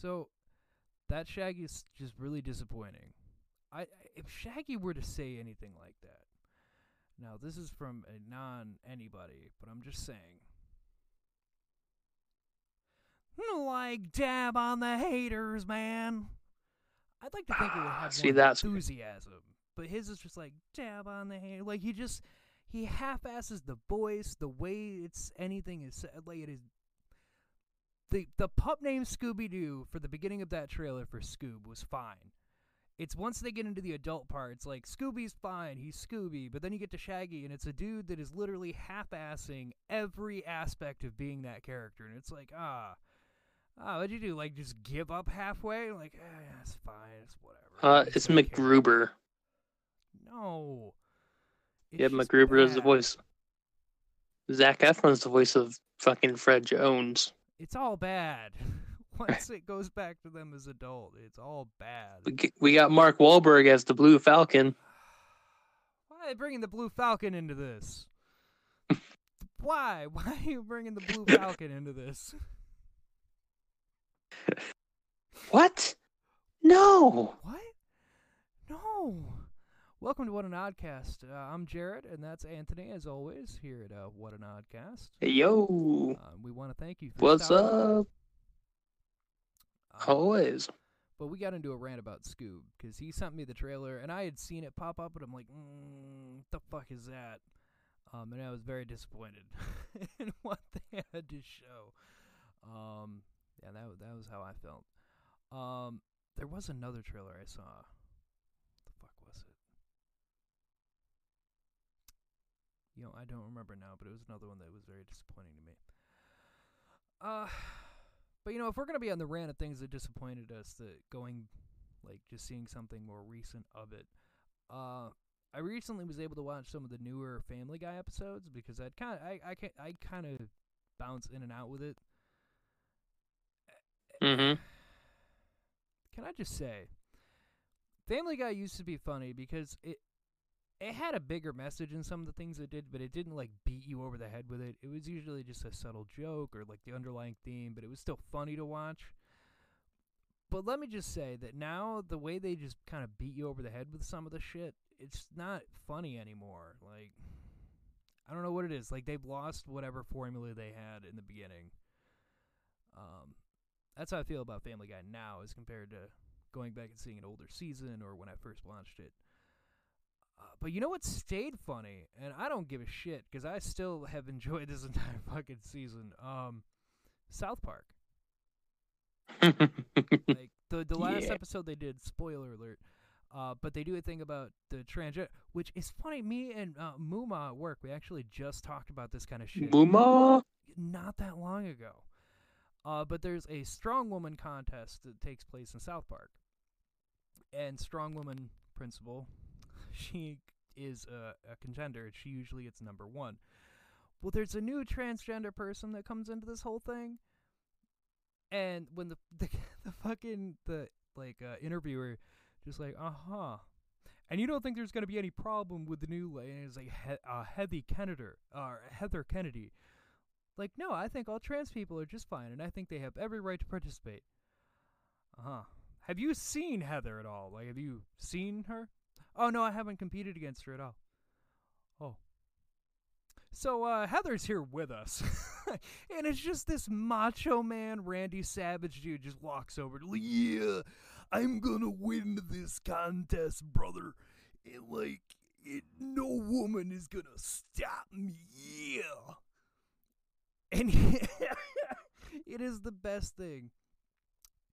So that Shaggy is just really disappointing. I if Shaggy were to say anything like that. Now this is from a non anybody, but I'm just saying. Like dab on the haters, man. I'd like to think it would have See, that's- enthusiasm, but his is just like dab on the hater. Like he just he half-asses the voice, the way it's anything is said. Like it is the the pup named Scooby Doo for the beginning of that trailer for Scoob was fine. It's once they get into the adult part, it's like Scooby's fine, he's Scooby, but then you get to Shaggy, and it's a dude that is literally half-assing every aspect of being that character, and it's like, ah, ah, what'd you do? Like just give up halfway? Like, eh, it's fine, it's whatever. Uh, it's care." MacGruber. No. Yeah, It's just MacGruber is the bad. voice. Zac Efron's the voice of fucking Fred Jones. It's all bad. Once it goes back to them as adult, it's all bad. We got Mark Wahlberg as the Blue Falcon. Why are they bringing the Blue Falcon into this? Why? Why are you bringing the Blue Falcon into this? What? No. What? No. Welcome to What an Oddcast. Uh, I'm Jared, and that's Anthony, as always, here at uh, What an Oddcast. Hey, yo. Uh, we want to thank you for What's up? Uh, Always. But we got into a rant about Scoob because he sent me the trailer and I had seen it pop up, and I'm like, mm, "What the fuck is that?" Um, and I was very disappointed in what they had to show. Um, yeah, that that was how I felt. Um, there was another trailer I saw. What the fuck was it? You know, I don't remember now, but it was another one that was very disappointing to me. Uh, but you know, if we're gonna be on the rant of things that disappointed us, that going, like, just seeing something more recent of it, uh, I recently was able to watch some of the newer Family Guy episodes because I'd kind of, I, I, ca- I kind of bounce in and out with it. Mm-hmm. Can I just say, Family Guy used to be funny because it it had a bigger message in some of the things it did, but it didn't like beat you over the head with it. It was usually just a subtle joke or like the underlying theme, but it was still funny to watch. But let me just say that now the way they just kind of beat you over the head with some of the shit, it's not funny anymore. Like I don't know what it is. Like they've lost whatever formula they had in the beginning. Um that's how I feel about Family Guy now as compared to going back and seeing an older season or when I first watched it. Uh, but you know what stayed funny, and I don't give a shit because I still have enjoyed this entire fucking season. Um, South Park, like the the last Yeah. episode they did. Spoiler alert. Uh, but they do a thing about the transgender, which is funny. Me and uh, Muma at work, we actually just talked about this kind of shit Booma. not that long ago. Uh, but there's a strong woman contest that takes place in South Park, and strong woman principal, she is a, a contender. She usually gets number one. Well, there's a new transgender person that comes into this whole thing, and when the the, the fucking the like uh, interviewer just like uh huh. And you don't think there's gonna be any problem with the new and it's like he- uh, Heathy Kennedy or Heather Kennedy, like, no, I think all trans people are just fine, and I think they have every right to participate. Uh huh. Have you seen Heather at all? Like, have you seen her? Oh no, I haven't competed against her at all. Oh. So uh, Heather's here with us, and it's just this macho man, Randy Savage dude, just walks over. yeah, I'm gonna win this contest, brother. And like, it, no woman is gonna stop me. Yeah and it is the best thing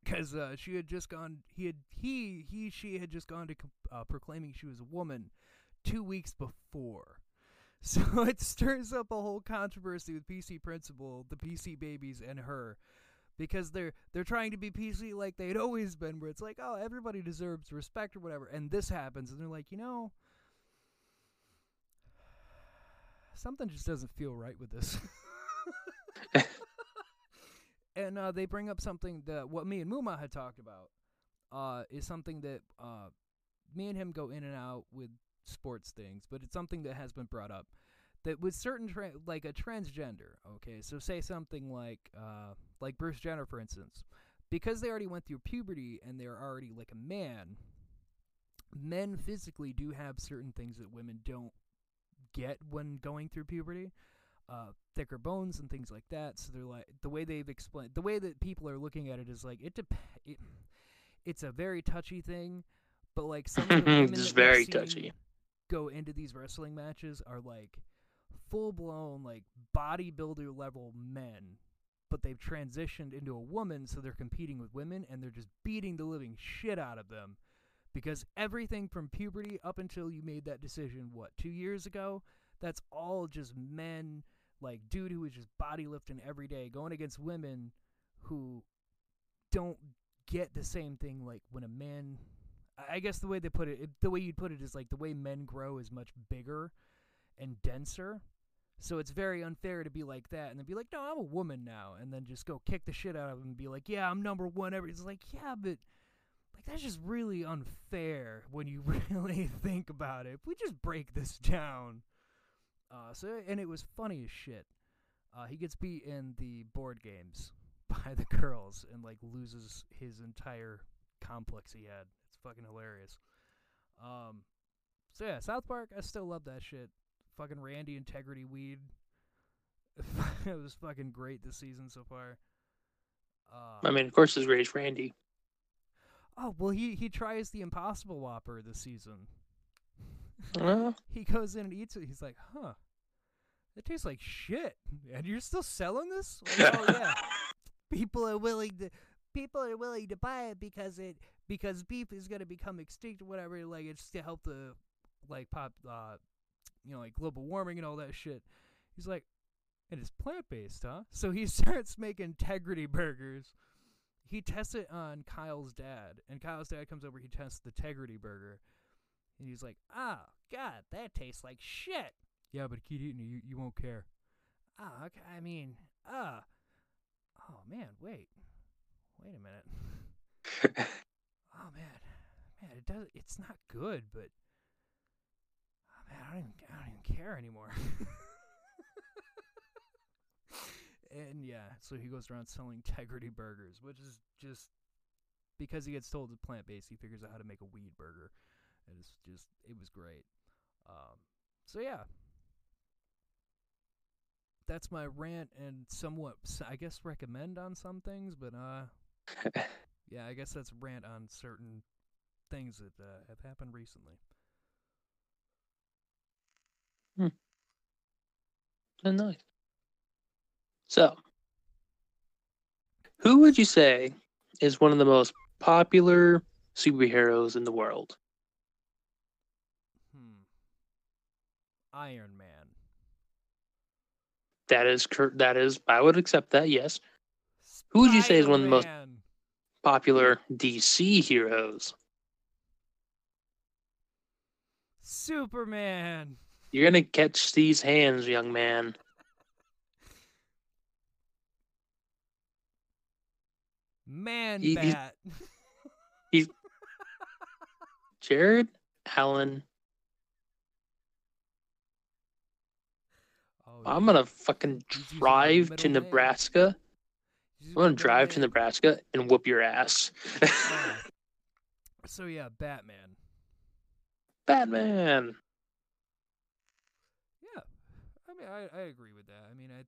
because uh, she had just gone he had he he she had just gone to uh, proclaiming she was a woman two weeks before. So it stirs up a whole controversy with pc principal the pc babies and her because they're they're trying to be pc like they'd always been where it's like oh everybody deserves respect or whatever and this happens and they're like you know something just doesn't feel right with this and uh, they bring up something that what me and Muma had talked about uh, is something that uh, me and him go in and out with sports things, but it's something that has been brought up that with certain tra- like a transgender. Okay, so say something like uh, like Bruce Jenner, for instance. because they already went through puberty and they're already like a man, men physically do have certain things that women don't get when going through puberty. Uh, thicker bones and things like that. So they're like the way they've explained the way that people are looking at it is like it, dep- it it's a very touchy thing, but like some of the women It's very touchy. go into these wrestling matches are like full blown like bodybuilder level men, but they've transitioned into a woman, so they're competing with women and they're just beating the living shit out of them. Because everything from puberty up until you made that decision, what, two years ago? That's all just men, like dude who is just body lifting every day, going against women who don't get the same thing like when a man I- guess the way they put it, the way you'd put it is like the way men grow is much bigger and denser. So it's very unfair to be like that and then be like, no, I'm a woman now, and then just go kick the shit out of him and be like, yeah, I'm number one. Every it's like, yeah, but like that's just really unfair when you really think about it. If we just break this down, uh, so and it was funny as shit. Uh, he gets beat in the board games by the girls and like loses his entire complex he had. It's fucking hilarious. Um, so yeah, South Park, I still love that shit. Fucking Randy Integrity Weed. it was fucking great this season so far. Uh, I mean, of course, his Rage Randy. oh well, he he tries the Impossible Whopper this season. Uh, he goes in and eats it. He's like, huh, it tastes like shit. And you're still selling this? Like, oh yeah. people are willing to people are willing to buy it because it because beef is gonna become extinct or whatever. Like it's to help the like pop uh you know like global warming and all that shit. He's like, and it's plant based, huh? So he starts making integrity burgers. He tests it on Kyle's dad, and Kyle's dad comes over. He tests the integrity burger, and he's like, "Ah, God, that tastes like shit." Yeah, but keep eating it. You you won't care. Ah, okay. I mean, ah. Oh man, wait, wait a minute. Oh man, man, it does. It's not good, but oh, man, I don't even, I don't even care anymore. and yeah, so he goes around selling integrity burgers, which is just because he gets told it's plant based. He figures out how to make a weed burger, and it's just it was great. Um, so yeah, that's my rant and somewhat, I guess, recommend on some things, but uh, yeah, I guess that's rant on certain things that uh, have happened recently. Oh, nice. So, who would you say is one of the most popular superheroes in the world? Iron Man. That is cor- that is I would accept that. Yes. Who would you say is one of the most- Popular DC heroes. Superman. You're gonna catch these hands, young man. Man He- he's- Bat. Jared Allen. I'm yeah. gonna fucking the drive to. Nebraska. I'm gonna drive to. Nebraska and whoop your ass. Oh. So yeah, Batman. Batman. Yeah, I mean, I, I agree with that. I mean, I,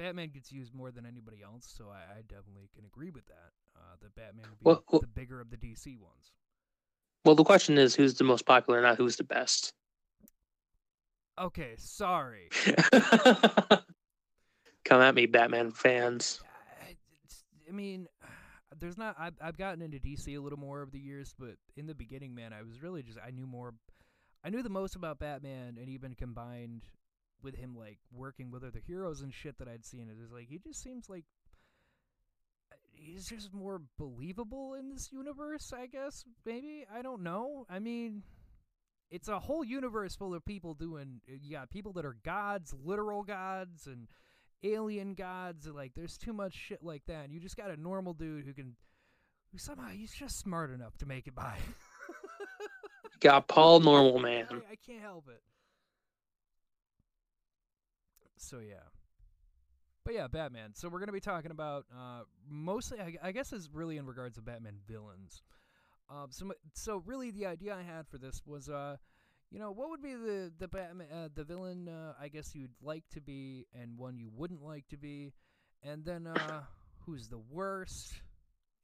Batman gets used more than anybody else, so I, I definitely can agree with that. Uh, that Batman would be Well- well- the bigger of the DC ones. Well, the question is who's the most popular, not who's the best. Okay, sorry. Come at me, Batman fans. I, mean, there's not. I've I've gotten into DC a little more over the years, but in the beginning, man, I was really just I knew more. I knew the most about Batman, and even combined with him like working with other heroes and shit that I'd seen, it is like he just seems like he's just more believable in this universe. I guess maybe I don't know. I mean. It's a whole universe full of people doing. You got people that are gods, literal gods, and alien gods and like there's too much shit like that and you just got a normal dude who can who somehow he's just smart enough to make it by Got Paul Normal Man. I, I can't help it so yeah But yeah, Batman. So we're gonna be talking about uh, mostly, I, I guess, is really in regards to Batman villains. Um, so, so really, the idea I had for this was, uh, you know, what would be the the Batman, uh, the villain? Uh, I guess you'd like to be, and one you wouldn't like to be, and then uh, who's the worst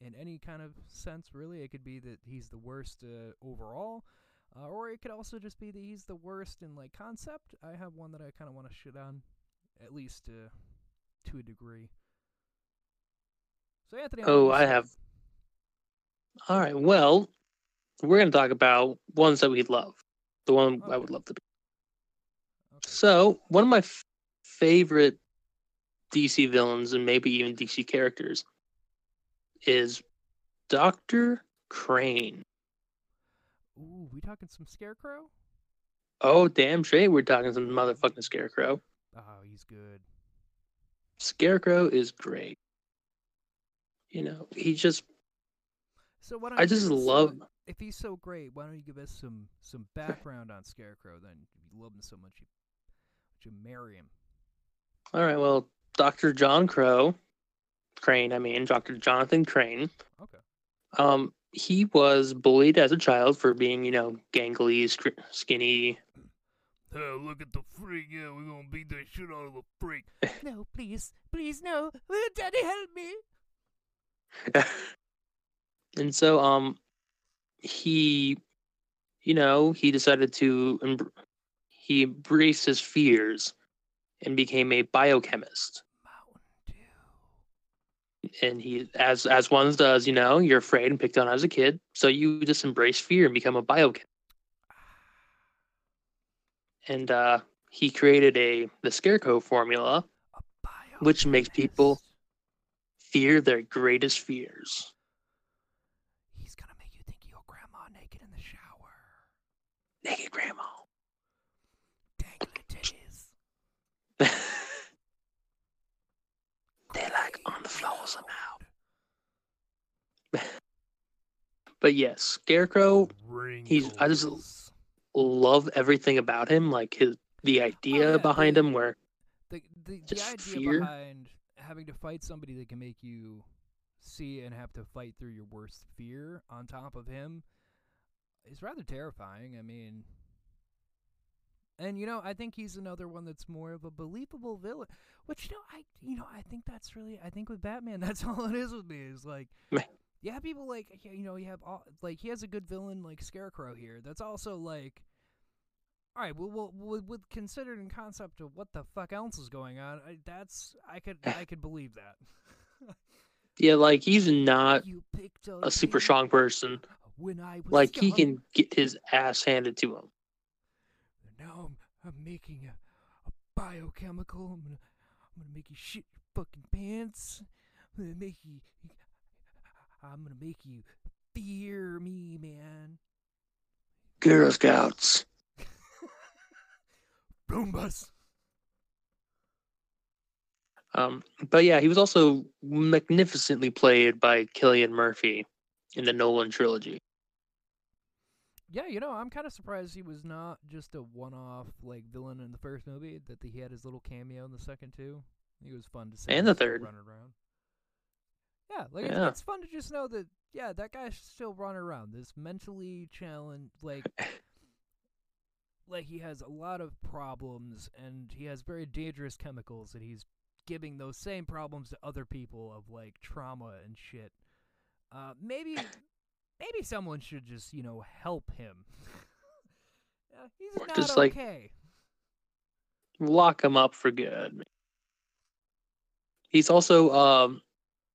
in any kind of sense. Really, it could be that he's the worst uh, overall, uh, or it could also just be that he's the worst in like concept. I have one that I kind of want to shit on, at least uh, to a degree. So Anthony, Oh, I have. All right. Well, we're going to talk about ones that we love. The one I would love to be. Okay. So, one of my f- favorite DC villains and maybe even DC characters is Dr. Crane. Ooh, we talking some scarecrow? Oh, damn straight. We're talking some motherfucking Scarecrow. Oh, he's good. Scarecrow is great. You know, he just, So why don't I just us, uh, love. if he's so great, why don't you give us some some background on Scarecrow? Then if you love him so much, you would you marry him? All right, well, Dr. John Crow, Crane, I mean, Dr. Jonathan Crane. Okay. Um, he was bullied as a child for being, you know, gangly, sc- skinny. Oh, look at the freak! Yeah, we're gonna beat the shit out of the freak. no, please, please, no, Daddy, help me! and so, um, he, you know, he decided to, he embraced his fears and became a biochemist. And he, as as one does, you know, you're afraid and picked on as a kid, so you just embrace fear and become a biochemist. And uh, he created a the Scarecrow formula, Which makes people- fear their greatest fears. He's gonna make you think of your grandma naked in the shower. Naked grandma. Dangling titties. They're like on the floor somehow. but yes, Scarecrow he's- I just- love everything about him, like his the idea Oh, yeah, behind the- him where the the, the just idea fear. behind having to fight somebody that can make you see and have to fight through your worst fear on top of him is rather terrifying. I mean, and you know, I think he's another one that's more of a believable villain. Which you know, I you know, I think that's really I think with Batman, that's all it is with me. Is like, yeah, people like you know, you have all like he has a good villain like Scarecrow here. That's also like. All right, well, well, with, with considered in concept of what the fuck else is going on, I, that's I could I could believe that. yeah, like he's not a super strong person. When I was Like he can get his ass handed to him. Now I'm, I'm making a, a biochemical. I'm gonna I'm gonna make you shit your fucking pants. I'm gonna make you. I'm gonna make you fear me, man. Girl Scouts. Boombas. Um, but yeah, he was also magnificently played by Cillian Murphy in the Nolan trilogy. Yeah, you know, I'm kind of surprised he was not just a one-off like villain in the first movie. That he had his little cameo in the second too. He was fun to see. And the third. running around. Yeah, like Yeah. It's, it's fun to just know that yeah, that guy's still running around. This mentally challenged, like, like he has a lot of problems, and he has very dangerous chemicals, and he's giving those same problems to other people of like trauma and shit. Uh, maybe, maybe someone should just you know help him. yeah, he's Or not just, like, okay. Lock him up for good. He's also um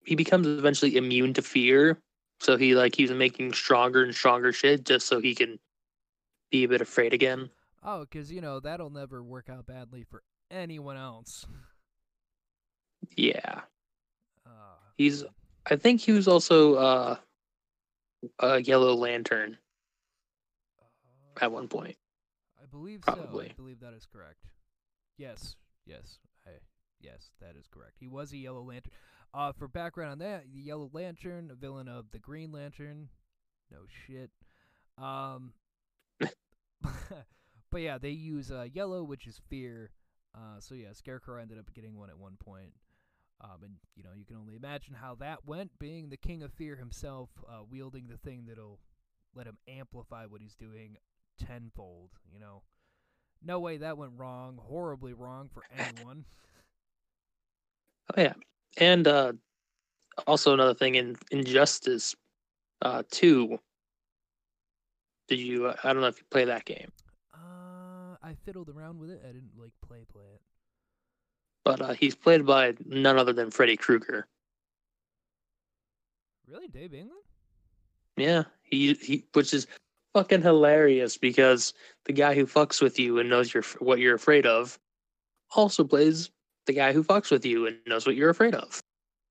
he becomes eventually immune to fear. So he like he's making stronger and stronger shit just so he can be a bit afraid again. Oh, because you know that'll never work out badly for anyone else. Yeah. Uh, He's. I think he was also uh a yellow lantern at one point. I believe so. I believe that is correct. Yes, yes, I, yes, that is correct. He was a Yellow Lantern. Uh, for background on that, the Yellow Lantern, a villain of the Green Lantern. No shit. Um, but yeah, they use uh, yellow, which is fear. Uh, so yeah, Scarecrow ended up getting one at one point. You know, you can only imagine how that went, being the King of Fear himself, uh, wielding the thing that'll let him amplify what he's doing tenfold. You know, no way that went wrong, horribly wrong for anyone. Oh yeah, and uh, also another thing in Injustice uh, Two. Did you? Uh, I don't know if you play that game. Uh, I fiddled around with it. I didn't like play play it. But uh, he's played by none other than Freddy Krueger. Really, Dave England? Yeah, he he, which is fucking hilarious because the guy who fucks with you and knows you're what you're afraid of, also plays the guy who fucks with you and knows what you're afraid of.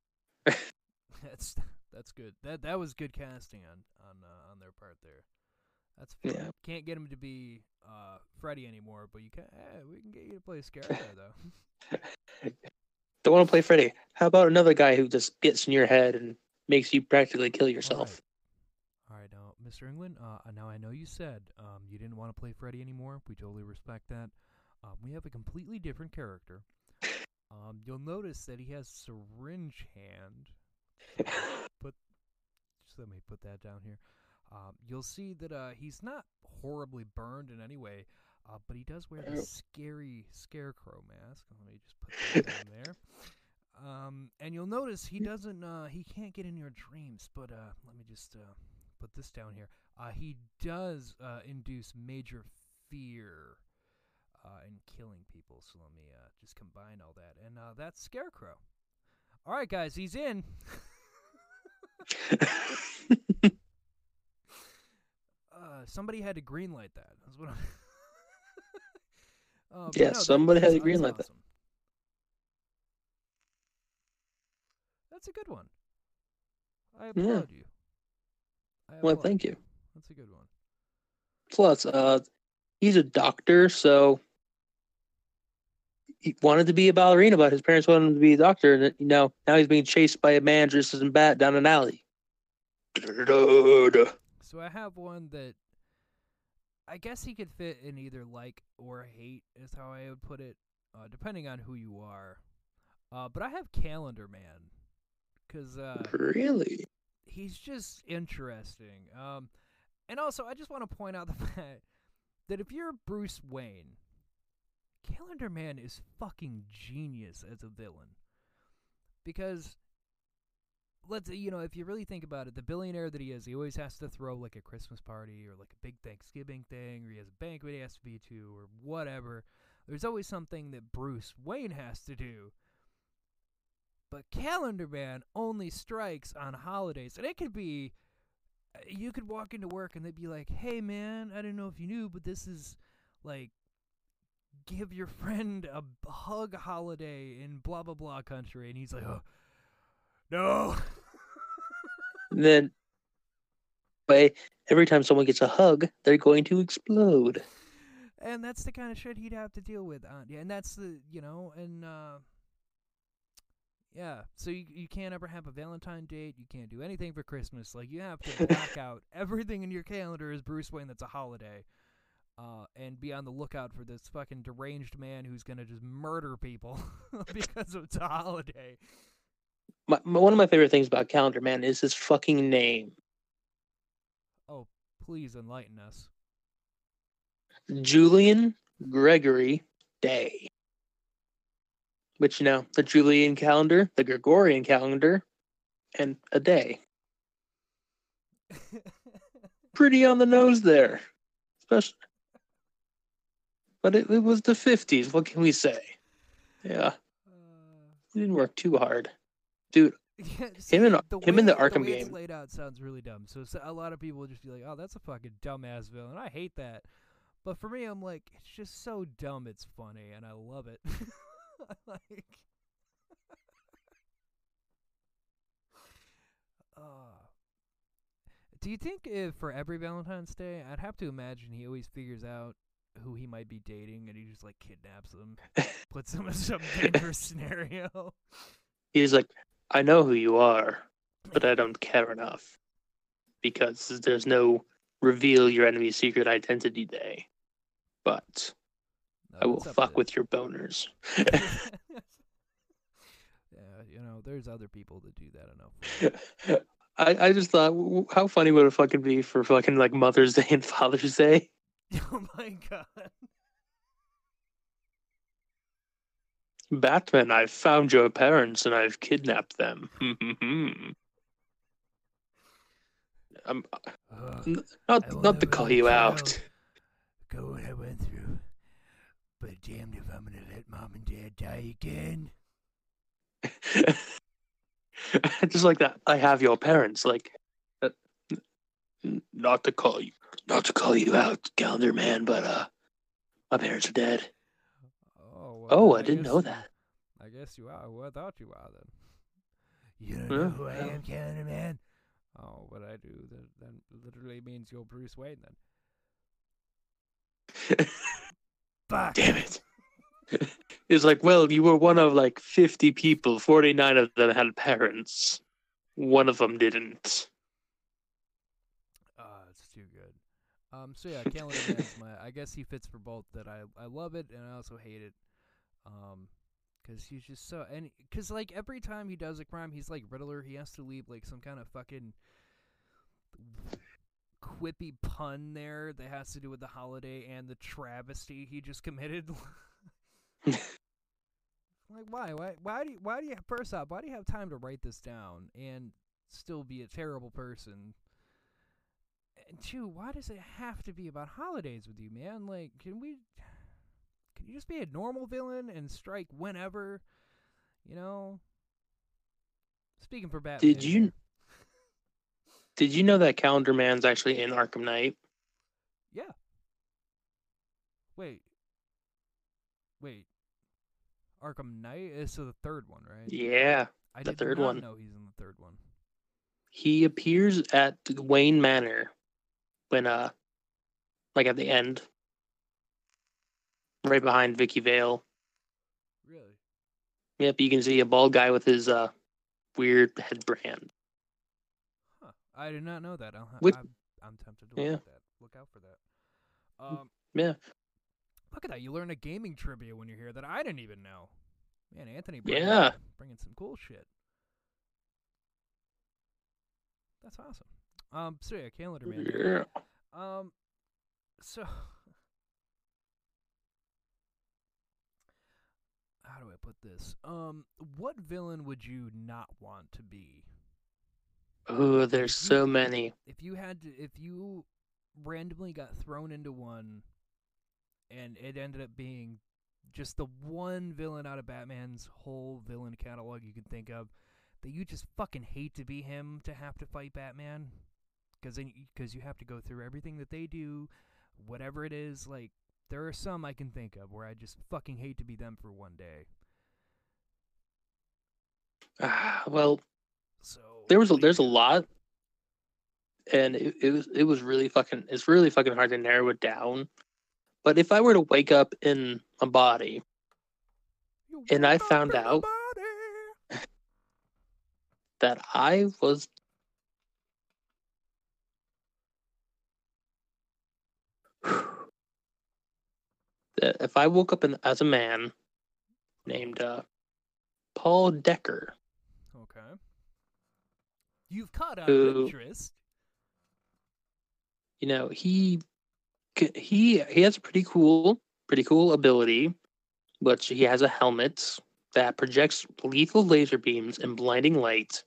that's that's good. That that was good casting on on uh, on their part there. That's fun. Yeah. Can't get him to be uh, Freddy anymore, but you can. Eh, we can get you to play Scarecrow though. Don't want to play Freddy. How about another guy who just gets in your head and makes you practically kill yourself? All right, now, Mr. Englund. Uh, now I know you said um, you didn't want to play Freddy anymore. We totally respect that. Um, we have a completely different character. Um, you'll notice that he has syringe hand. but just let me put that down here. Um, you'll see that uh, he's not horribly burned in any way, uh, but he does wear the scary scarecrow mask. Let me just put that down there. Um, and you'll notice he doesn't. Uh, he can't get in your dreams. But uh, let me just uh, put this down here. Uh, he does uh, induce major fear uh, in killing people. So let me uh, just combine all that. And uh, that's Scarecrow. All right, guys, he's in. uh, somebody had to greenlight that. That's what I'm. uh, Yeah, no, somebody had a green that's greenlight that. awesome. That's a good one. I Yeah. applaud you. I well, applaud thank you. That's a good one. Plus, uh, he's a doctor, so he wanted to be a ballerina, but his parents wanted him to be a doctor, and you know now he's being chased by a man dressed as a bat down an alley. So I have one that I guess he could fit in either like or hate is how I would put it, uh, depending on who you are. Uh, but I have Calendar Man, cause uh, Really? he's just interesting. Um, and also I just want to point out the fact that if you're Bruce Wayne, Calendar Man is fucking genius as a villain. Because let's you know, if you really think about it, the billionaire that he is, he always has to throw like a Christmas party or like a big Thanksgiving thing, or he has a banquet he has to be to, or whatever. There's always something that Bruce Wayne has to do. But Calendar Man only strikes on holidays, and it could be uh, you could walk into work and they'd be like, "Hey man, I didn't know if you knew, but this is like give your friend a hug holiday in blah blah blah country," and he's like, "Oh, no." And then, way every time someone gets a hug, they're going to explode. and that's the kind of shit he'd have to deal with on yeah and that's the you know and uh yeah so you, you can't ever have a valentine date you can't do anything for christmas like you have to black out everything in your calendar as bruce wayne that's a holiday uh, and be on the lookout for this fucking deranged man who's gonna just murder people because it's a holiday My, my, one of my favorite things about Calendar Man is his fucking name, oh please enlighten us Julian Gregory Day. Which you know, the Julian calendar, the Gregorian calendar, and a day. Pretty on the nose there, especially. But it, it was the fifties. What can we say? Yeah, uh, it didn't work too hard, dude. Yeah, Him and the him in the Arkham game. laid out sounds really dumb. So, so a lot of people would just be like, "Oh, that's a fucking dumbass villain." I hate that. But for me, I'm like, it's just so dumb. It's funny, and I love it. like, uh, do you think if for every Valentine's Day, I'd have to imagine he always figures out who he might be dating, and he just like kidnaps them, puts them in some dangerous scenario. He's like, I know who you are, but I don't care enough because there's no reveal your enemy's secret identity day. But No, I will fuck with your boners. yeah, you know, there's other people that do that enough. I, I just thought, how funny would it fucking be for fucking like Mother's Day and Father's Day? oh my god. Batman, I've found your parents and I've kidnapped them. I'm Ugh, not not to call you you out. Go what I went through. But damned if I'm gonna let mom and dad die again. just like that. I have your parents. Like, uh, not to call you, not to call you out, Calendar Man, but uh, my parents are dead. Oh, then I didn't know that. I guess you are. Well, I thought you are then. You don't know who I am, Canada Man. Oh, what I do that then literally means you're Bruce Wayne then. Fuck. Damn it. it's like, well, you were one of like 50 people. 49 of them had parents. One of them didn't. Ah, it's too good. Um, so yeah, Calendar Man's my. I guess he fits for both. That I I love it and I also hate it. Um, cause he's just so and cause like every time he does a crime, he's like Riddler. He has to leave like some kind of fucking quippy pun there that has to do with the holiday and the travesty he just committed. like why? Why? Why do you? Why do you? First off, why do you have time to write this down and still be a terrible person? And two, why does it have to be about holidays with you, man? Like, can we? You just be a normal villain and strike whenever? You know. Speaking for Batman. Did you did you know that Calendar Man's actually in Arkham Knight? Yeah. Wait. Wait. Arkham Knight is so the third one, right? Yeah. I the third one. know he's in the third one. He appears at Wayne Manor when uh like at the end. Right behind Vicki Vale. Really? Yep, you can see a bald guy with his uh weird headband. Huh. I did not know that. I'll ha- Which- I'm, I'm tempted to Yeah. look at that. Look out for that. Um, Yeah. look at that. You learn a gaming trivia when you're here that I didn't even know. Man, Anthony, bringing, Yeah. bringing some cool shit. That's awesome. Um, so yeah, calendar man. Yeah. Um, so how do I put this? Um, what villain would you not want to be? Oh, there's so many. If you had to, if you randomly got thrown into one, and it ended up being just the one villain out of Batman's whole villain catalog you could think of, that you just fucking hate to be him to have to fight Batman, because because you have to go through everything that they do, whatever it is. Like there are some I can think of where I just fucking hate to be them for one day. Ah, well, So there was a, there's a lot, and it, it was it was really fucking it's really fucking hard to narrow it down. But if I were to wake up in a body, and I found out- that I was that if I woke up in, as a man named uh, Paul Decker, Okay. You've caught our Who- interest. you know he he he has a pretty cool pretty cool ability, but he has a helmet that projects lethal laser beams and blinding light.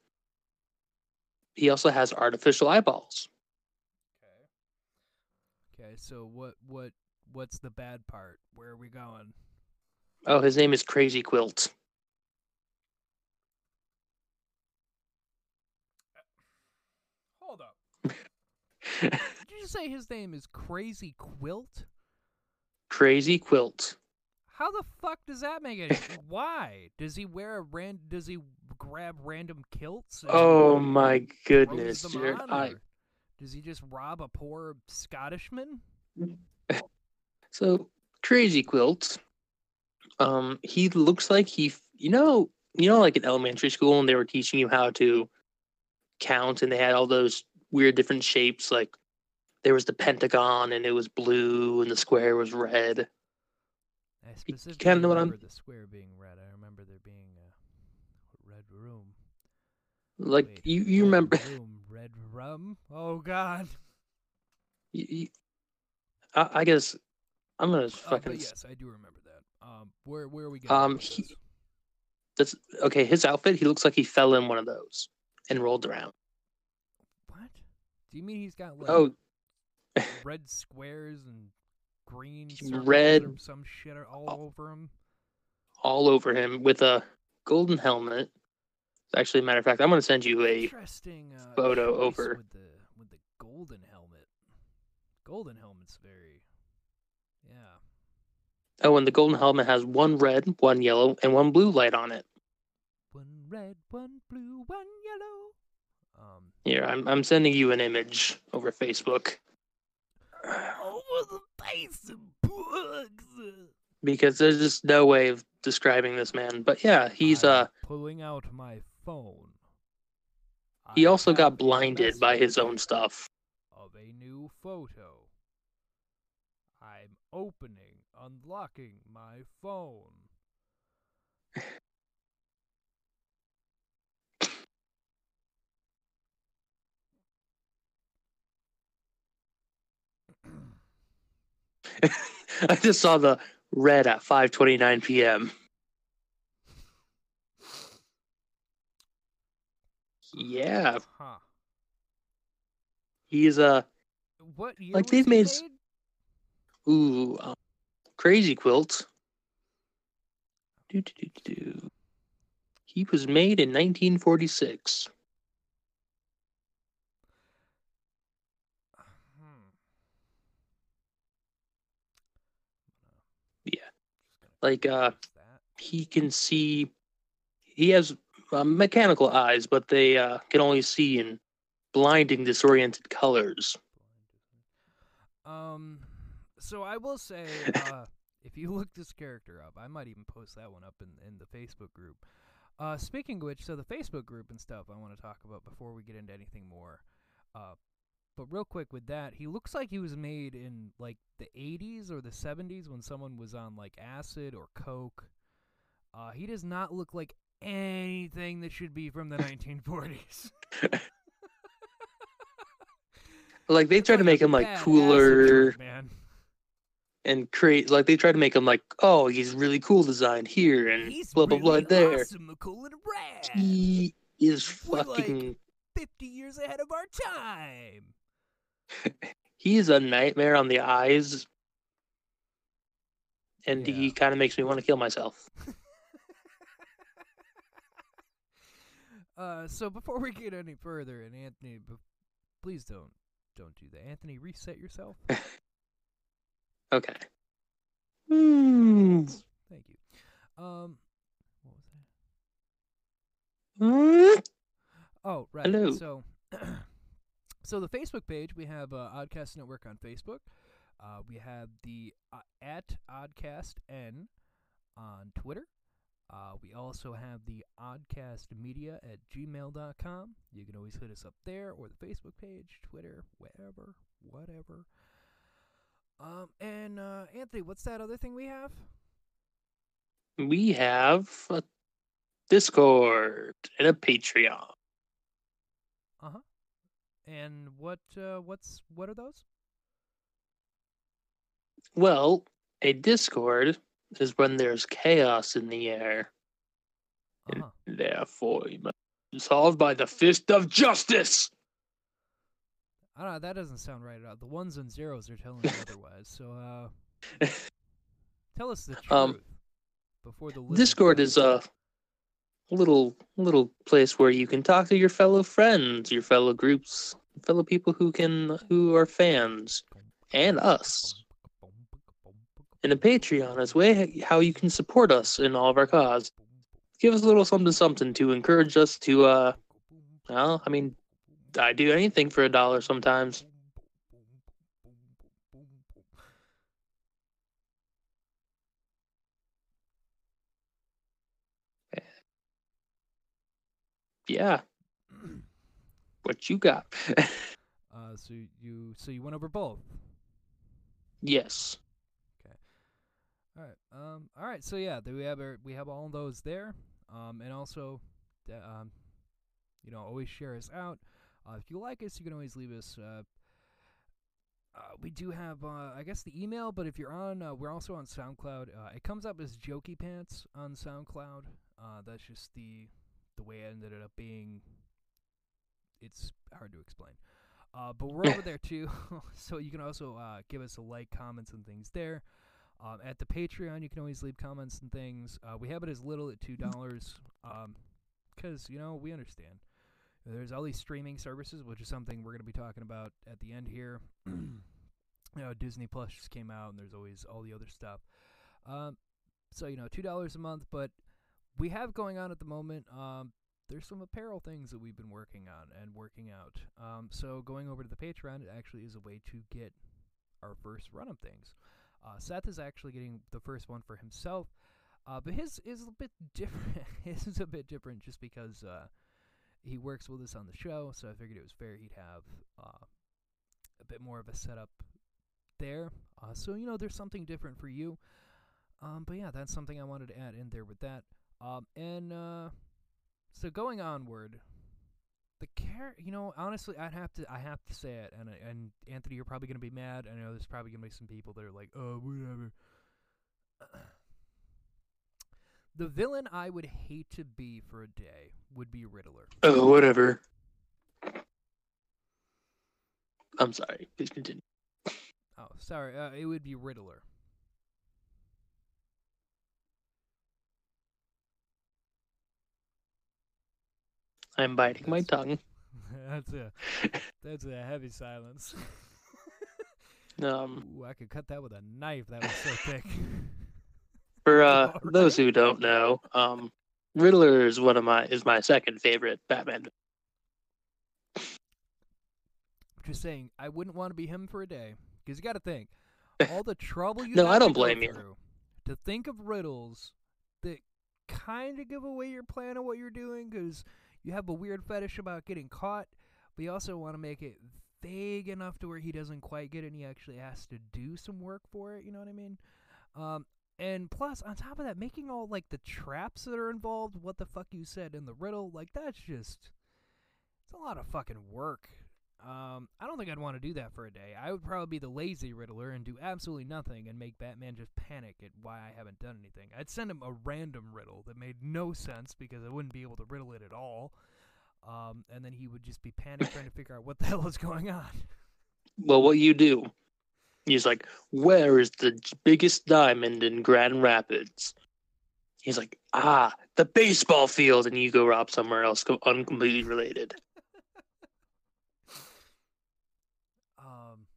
He also has artificial eyeballs. Okay. Okay, so what what what's the bad part? Where are we going? Oh, his name is Crazy Quilt. Hold up. Did you just say his name is Crazy Quilt? Crazy Quilt. How the fuck does that make it? Why does he wear a ran? Does he grab random kilts? Oh my goodness, on, I does he just rob a poor Scottishman? Mm. So Crazy Quilt. Um, he looks like he, you know, you know, like in elementary school, and they were teaching you how to count, and they had all those weird different shapes. Like there was the pentagon, and it was blue, and the square was red. I specifically what I'm- remember the square being red. I remember there being a red room. Like Wait, you, you red remember? room, red rum? Oh God. You, you, I, I guess I'm gonna Uh, fucking. yes, I do remember that. Um, where where are we going? Um, he- That's okay. His outfit. He looks like he fell in one of those and rolled around. What? Do you mean he's got like Oh, red squares and green red- or some shit all Oh. over him? all over him with a golden helmet. Actually, matter of fact, I'm gonna send you a. Interesting uh, photo over. with the with the golden helmet. Golden helmet's very, yeah. Oh, and the golden helmet has one red, one yellow, and one blue light on it. One red, one blue, one yellow. Um, Here, I'm I'm sending you an image over Facebook over the face of bugs. because there's just no way of describing this man. But yeah, he's I'm uh pulling out my phone. he I also got blinded by his own stuff. Of a new photo. Opening, unlocking my phone. I just saw the red at 5:29 p.m. Yeah, Huh. he's uh What Like, they've he made made? Ooh um, crazy quilt. Do, do, do, do, do. He was made in 1946. Hmm. Yeah. Like, uh, he can see he has uh, mechanical eyes but they uh, can only see in blinding disoriented colors Um, so I will say, uh, if you look this character up, I might even post that one up in in the Facebook group. Uh, speaking of which, so the Facebook group and stuff, I want to talk about before we get into anything more. Uh, but real quick with that, he looks like he was made in like the 80s or the 70s when someone was on like acid or coke. Uh, he does not look like anything that should be from the 1940s. like they try to make him like cooler man. And create like they try to make him like oh he's really cool design here and He's blah blah blah there Awesome, cool he is We're, like- fucking 50 years ahead of our time. he is a nightmare on the eyes and Yeah. he kind of makes me want to kill myself uh, so before we get any further, and Anthony, b- please don't don't do that. Anthony, reset yourself. okay Hmm. Thank you. Um, what was that? Hmm. Oh, right. Hello. So, so the Facebook page we have uh, Oddcast Network on Facebook. Uh, we have the uh, at Oddcast N on Twitter. Uh, we also have the Oddcast Media at gmail.com. You can always hit us up there or the Facebook page, Twitter, wherever, whatever. Um, and uh, Anthony, what's that other thing we have? we have a discord and a patreon Uh huh. And what uh, what's what are those? Well, a discord is when there's chaos in the air. Uh And therefore, you must be solved by the fist of justice. I don't know. That doesn't sound right at all. The ones and zeros are telling me otherwise. So, uh, tell us the truth Um, before the Discord is a little little place where you can talk to your fellow friends, your fellow groups, fellow people who can who are fans, and us. And a Patreon is way how you can support us in all of our cause. Give us a little something something to encourage us to uh well, I mean, I do anything for a dollar sometimes. Yeah, what you got? uh, so you so you went over both. yes. Okay. All right. Um. All right. So yeah, we have our, we have all those there. Um. And also, that, um, you know, always share us out. Uh, if you like us, you can always leave us. Uh, uh, we do have, uh, I guess, the email, but if you're on, uh, we're also on SoundCloud. Uh, it comes up as Jokey Pants on SoundCloud. Uh, that's just the the way it ended up being. It's hard to explain. Uh, but we're over there too, so you can also uh, give us a like, comments, and things there. Um, at the Patreon, you can always leave comments and things. Uh, we have it as little at two dollars, because you know we understand. There's all these streaming services, which is something we're going to be talking about at the end here. you know, Disney Plus just came out, and there's always all the other stuff. Um, so you know, two dollars a month, but we have going on at the moment. Um, there's some apparel things that we've been working on and working out. Um, so going over to the Patreon, it actually is a way to get our first run of things. Uh, Seth is actually getting the first one for himself, uh, but his is a bit different. his is a bit different just because uh, he works with us on the show, so I figured it was fair he'd have uh, a bit more of a setup there. Uh, so you know, there's something different for you. Um, but yeah, that's something I wanted to add in there with that. Um, and uh, so going onward, the care, you know, honestly, I'd have to, I have to say it, and and Anthony, you're probably gonna be mad. I know there's probably gonna be some people that are like, oh, whatever. The villain I would hate to be for a day would be Riddler. Oh, whatever. I'm sorry. Please continue. Oh, sorry. Uh, it would be Riddler. I'm biting my tongue. that's a that's a heavy silence. Um, Ooh, I could cut that with a knife. That was so thick. for uh, those who don't know, um, Riddler is one of my is my second favorite Batman. Just saying, I wouldn't want to be him for a day because you got to think all the trouble you. No, I don't blame you. To think of riddles that kind of give away your plan of what you're doing because you have a weird fetish about getting caught, but you also want to make it vague enough to where he doesn't quite get it and he actually has to do some work for it. You know what I mean? Um, and plus, on top of that, making all like the traps that are involved, what the fuck you said in the riddle, like that's just it's a lot of fucking work. Um, I don't think I'd want to do that for a day. I would probably be the lazy Riddler and do absolutely nothing and make Batman just panic at why I haven't done anything. I'd send him a random riddle that made no sense because I wouldn't be able to riddle it at all. Um, and then he would just be panicked trying to figure out what the hell is going on. Well, what you do? He's like, "Where is the biggest diamond in Grand Rapids?" He's like, "Ah, the baseball field," and you go rob somewhere else, co- uncompletely related. Um,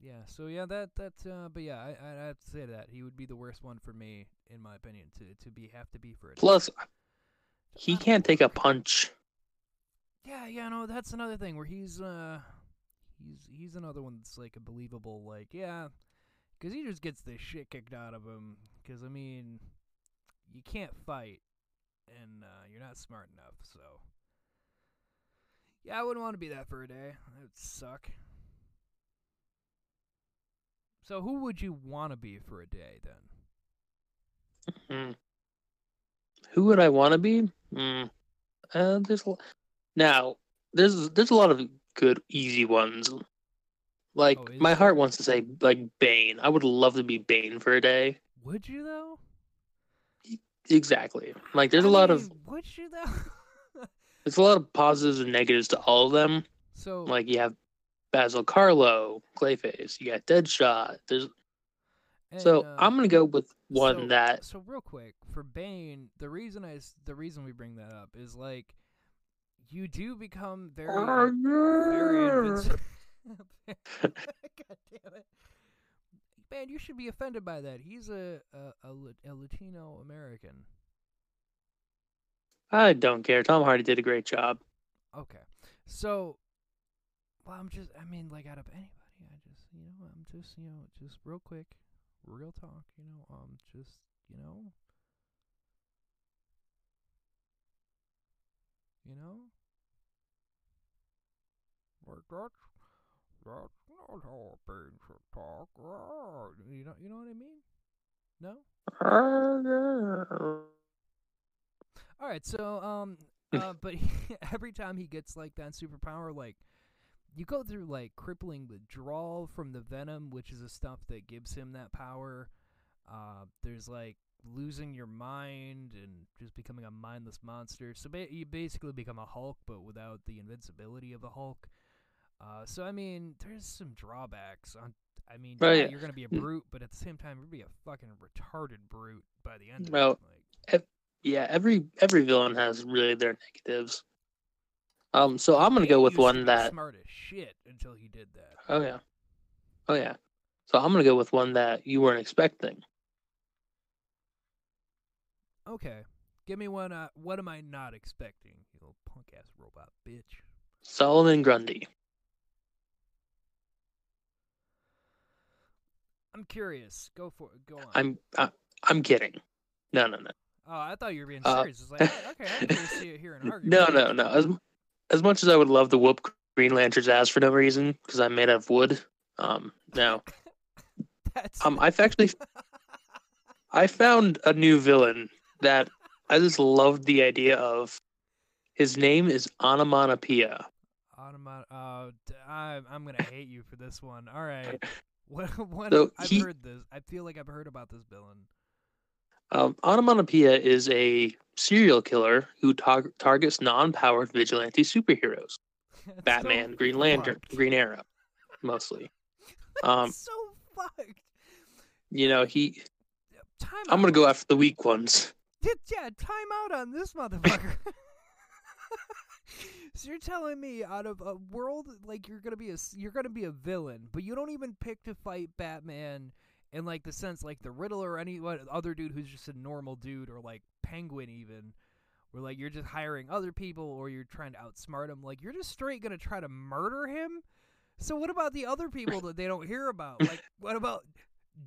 yeah. So yeah, that that. Uh, but yeah, I I have to say that he would be the worst one for me, in my opinion, to to be have to be for it. Plus, he can't take a punch. Yeah, yeah, no, that's another thing where he's uh he's he's another one that's like a believable like yeah, cuz he just gets the shit kicked out of him cuz I mean, you can't fight and uh you're not smart enough, so Yeah, I wouldn't want to be that for a day. That would suck. So who would you want to be for a day then? Hmm. Who would I want to be? Hmm. Uh, there's a- now there's there's a lot of good easy ones. Like Oh, my heart wants to say like Bane. I would love to be Bane for a day. Would you though? Exactly. Like there's a a lot of Would you though? there's a lot of positives and negatives to all of them. so Like you have Basil Karlo, Clayface. You got Deadshot. There's so uh, I'm gonna go with one so, that So real quick for Bane, the reason I the reason we bring that up is like you do become very very invincible. God damn it, man! You should be offended by that. He's a a, a, a Latino American. I don't care. Tom Hardy did a great job. Okay, so well, I'm just I mean like out of anybody, I just you know I'm just you know just real quick, real talk. You know um just you know. You know? Like that's that's not how a bean should talk. Ah, You know you know what I mean? No? Alright, so um uh, but every time he gets like that superpower, like you go through like crippling withdrawal from the venom, which is the stuff that gives him that power. Uh, there's like losing your mind and just becoming a mindless monster. So ba- you basically become a Hulk, but without the invincibility of the Hulk. Uh, so I mean, there's some drawbacks. On, I mean, Well, yeah, yeah. you're gonna be a brute, but at the same time, you're gonna be a fucking retarded brute by the end of Well, it. Like, Yeah, every every villain has really their negatives. Um, so I'm gonna go with to one that. smart as shit until he did that. Oh yeah, oh yeah. So I'm gonna go with one that you weren't expecting. Okay, give me one. Uh, what am I not expecting? You little punk ass robot bitch. Solomon Grundy. I'm curious. Go for it. Go on. I'm I, I'm kidding. No, no, no, Oh, I thought you were being Uh, serious. It's like, okay, I'm to see it here no, argument. no, no. No. As as much as I would love to whoop Green Lantern's ass for no reason because I'm made of wood. Um, no. That's Um, I've actually I found a new villain that I just loved the idea of. His name is Onomatopoeia. Automat. Uh, d- I'm I'm gonna hate you for this one. All right. What? What? So I've he- heard this. I feel like I've heard about this villain. Um, Onomatopoeia is a serial killer who tar- targets non-powered vigilante superheroes. That's Batman, so Green Lantern. Green Arrow, mostly. Um, so fucked. you know, he. Time I'm gonna go after the weak ones. Yeah, time out on this motherfucker. So you're telling me out of a world like you're gonna be a you're gonna be a villain, but you don't even pick to fight Batman in like the sense like the Riddler or any other dude who's just a normal dude or like Penguin even, where like you're just hiring other people or you're trying to outsmart him. Like you're just straight gonna try to murder him. So what about the other people that they don't hear about? Like what about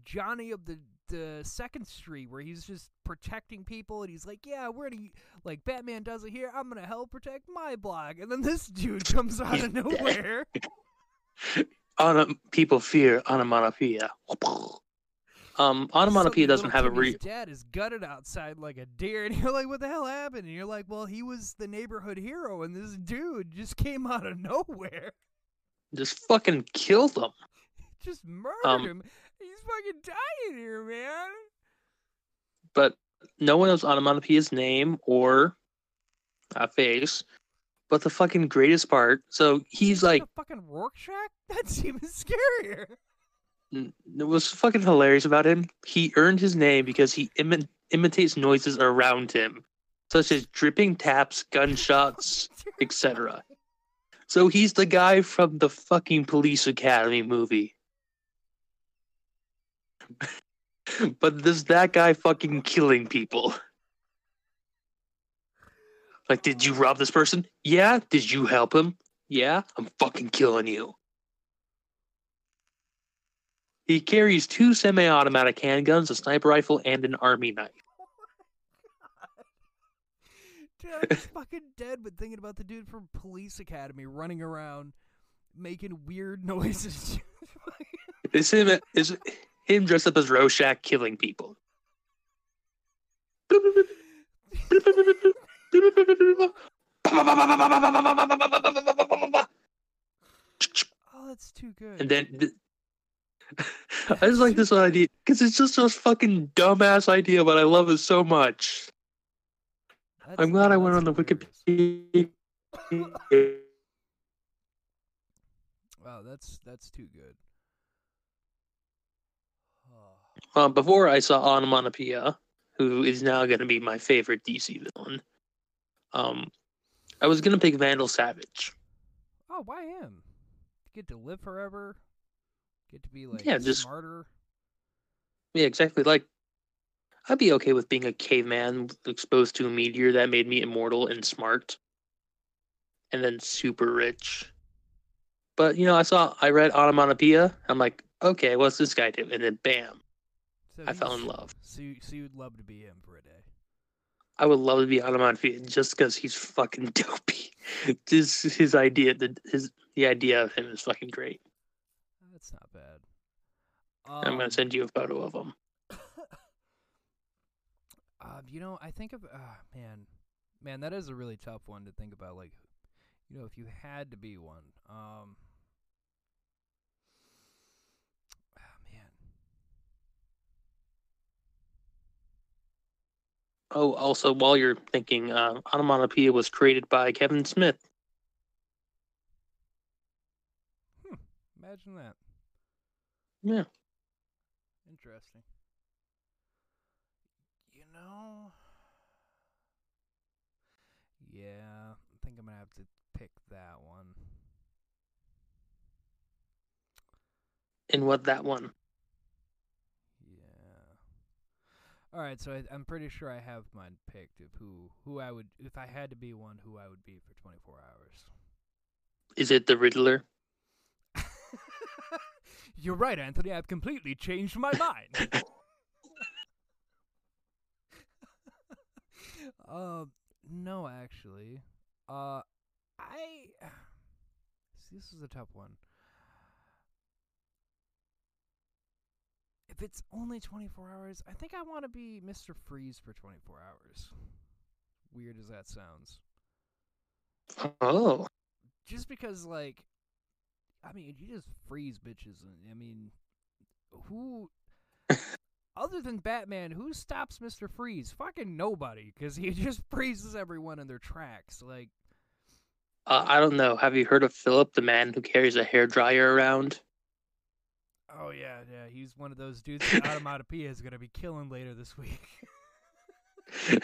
Johnny of the the Second Street where he's just protecting people and he's like, yeah, we're gonna like Batman does it here. I'm gonna help protect my block, and then this dude comes out of nowhere. Onom- people fear onomatopoeia. Um, onomatopoeia doesn't have a re. dad is gutted outside like a deer, and you're like, what the hell happened? And you're like, well, he was the neighborhood hero, and this dude just came out of nowhere, Just fucking killed him just murdered Um, him. He's fucking dying here, man. but no one knows onomatopoeia's name or uh, face. But the fucking greatest part, so he's like, a fucking Rorschach. That's even scarier. n- what's fucking hilarious about him? He earned his name because he imi- imitates noises around him, such as dripping taps, gunshots, etc. So he's the guy from the fucking Police Academy movie. but there's that guy fucking killing people. Like, did you rob this person? Yeah. Did you help him? Yeah. I'm fucking killing you. He carries two semi automatic handguns, a sniper rifle, and an army knife. Oh dude, I'm just fucking dead but thinking about the dude from Police Academy running around making weird noises. It's him, it's him dressed up as Rorschach killing people. oh, that's too good. And then I just like this idea because it's just a fucking dumbass idea, but I love it so much. That's- I'm glad I went on the. Wikipedia. Wow, that's that's too good. Uh, before I saw Onomatopoeia, who is now going to be my favorite DC villain, um, I was going to pick Vandal Savage. Oh, why him? Get to live forever. Get to be like Yeah, just- smarter. Yeah, exactly. Like, I'd be okay with being a caveman exposed to a meteor that made me immortal and smart, and then super rich. But you know, I saw, I read Onomatopoeia. I'm like, okay, what's this guy do? And then bam, So I fell in love. So, you- so you'd love to be him for a day. I would love to be Onomatopoeia just because he's fucking dopey. Just his idea, the his the idea of him is fucking great. That's not bad. I'm Um, gonna send you a photo of him. Uh, you know, I think of uh, man, Man, that is a really tough one to think about. Like, you know, if you had to be one, um, Oh, also, while you're thinking, uh, onomatopoeia was created by Kevin Smith. imagine that. Yeah. Interesting. You know, yeah, I think I'm gonna have to pick that one. And what that one? Yeah. All right, so I, I'm pretty sure I have mine picked of who who I would if I had to be one, who I would be for 24 hours. Is it the Riddler? You're right, Anthony. I've completely changed my mind. uh, no, actually. Uh, I. See, this is a tough one. If it's only 24 hours, I think I want to be Mr. Freeze for 24 hours. Weird as that sounds. Oh. Just because, like, I mean, you just freeze bitches. and- I mean, who, other than Batman, who stops Mister Freeze? Fucking nobody, because he just freezes everyone in their tracks. Like, Uh, I don't know. Have you heard of Philip, the man who carries a hair dryer around? Oh yeah, yeah, he's one of those dudes that Automatopoeia is gonna be killing later this week.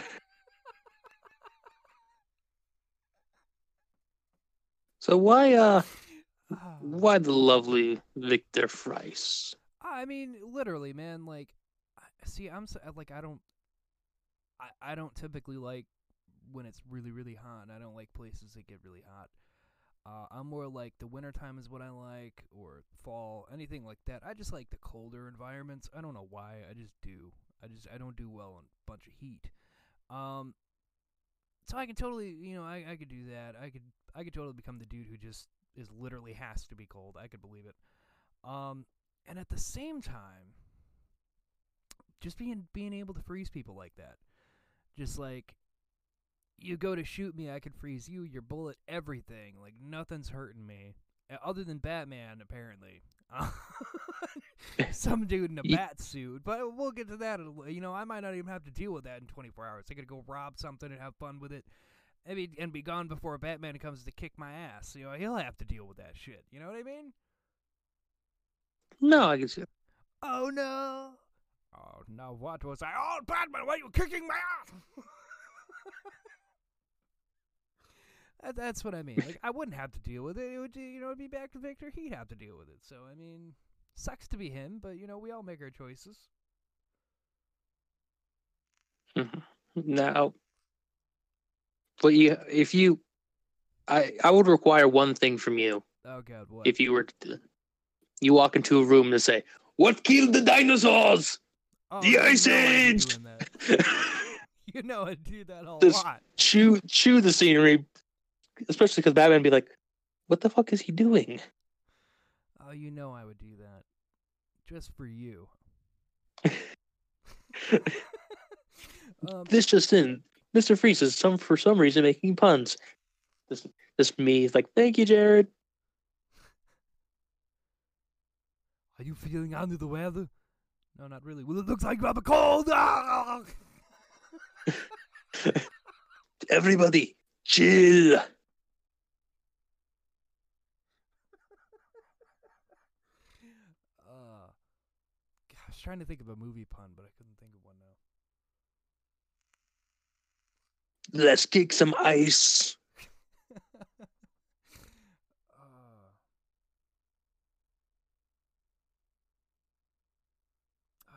So why, uh, Ah. why the lovely Victor Fries? I mean, literally, man. Like, I- see, I'm so, like, I don't, I, I don't typically like when it's really, really hot. I don't like places that get really hot. Uh, I'm more like the wintertime is what I like, or fall, anything like that. I just like the colder environments. I don't know why. I just do. I just I don't do well in a bunch of heat. Um, so I can totally, you know, I I could do that. I could I could totally become the dude who just is literally has to be cold. I could believe it. Um, and at the same time, just being being able to freeze people like that, just like you go to shoot me, I can freeze you, your bullet, everything. Like nothing's hurting me, other than Batman apparently. Some dude in a bat suit, but we'll get to that. in a li- You know, I might not even have to deal with that in 24 hours. I could go rob something and have fun with it. Maybe and be gone before Batman comes to kick my ass. You know, he'll have to deal with that shit. You know what I mean? No, I can see. Oh no! Oh, now what was I? Oh, Batman, why are you kicking my ass? that, that's what I mean. Like, I wouldn't have to deal with it. It would, you know, it'd be back to Victor. He'd have to deal with it. So, I mean, sucks to be him, but you know, we all make our choices. Now, but you, if you, I, I would require one thing from you. Oh God, what? If you were, to, you walk into a room and say, "What killed the dinosaurs?" oh, the Ice Age! You know I'd do that a This- lot. chew, chew the scenery, especially because Batman would be like, "What the fuck is he doing?" Oh, you know I would do that, just for you. um, this just in, Mister Freeze is some for some reason making puns. This, this me is like, "Thank you, Jared." Are you feeling under the weather? No, not really. Well, it looks like you have a cold. Ah! Everybody, chill. Uh, God, I was trying to think of a movie pun, but I couldn't think of one now. Let's kick some ice. uh,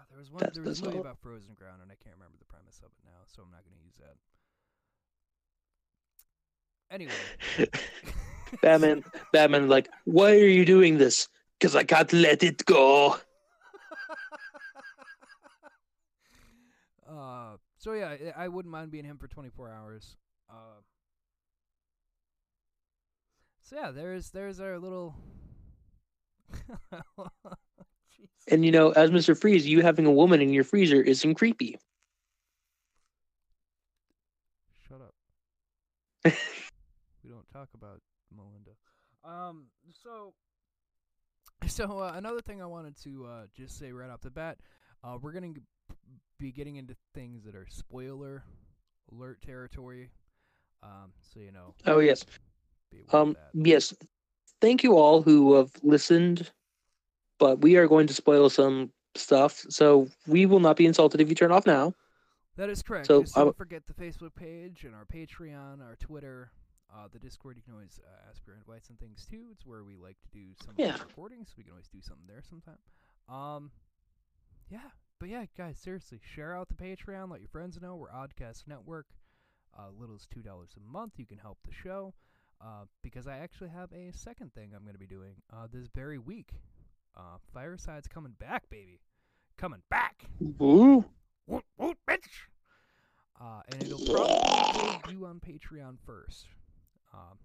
there was one. That's- there was a movie about frozen ground, and I can't remember the premise of it now, so I'm not going to use that. Anyway, Batman, Batman, like, why are you doing this? Because I can't let it go. Uh, so yeah, I- wouldn't mind being him for 24 hours. Uh, so yeah, there's there's our little. And you know, as Mister Freeze, you having a woman in your freezer isn't creepy. Shut up. we don't talk about Melinda. Um, so, so uh, another thing I wanted to uh, just say right off the bat, uh, we're gonna be getting into things that are spoiler alert territory. Um, so you know, Oh yes. Um yes. Thank you all who have listened, but we are going to spoil some stuff, so we will not be insulted if you turn off now. That is correct. so Just don't w- forget the Facebook page and our Patreon, our Twitter, uh, the Discord. You can always uh, ask for invites and things too. It's where we like to do some Yeah. recordings. We can always do something there sometime. Um, yeah, but yeah, guys, seriously, share out the Patreon. Let your friends know we're Oddcast Network. Uh, little as two dollars a month. You can help the show. Uh, because I actually have a second thing I'm going to be doing uh, this very week. Uh, Fireside's coming back, baby, coming back. Ooh. Woot, woot, bitch. Uh, and it'll probably be debut on Patreon first. Um,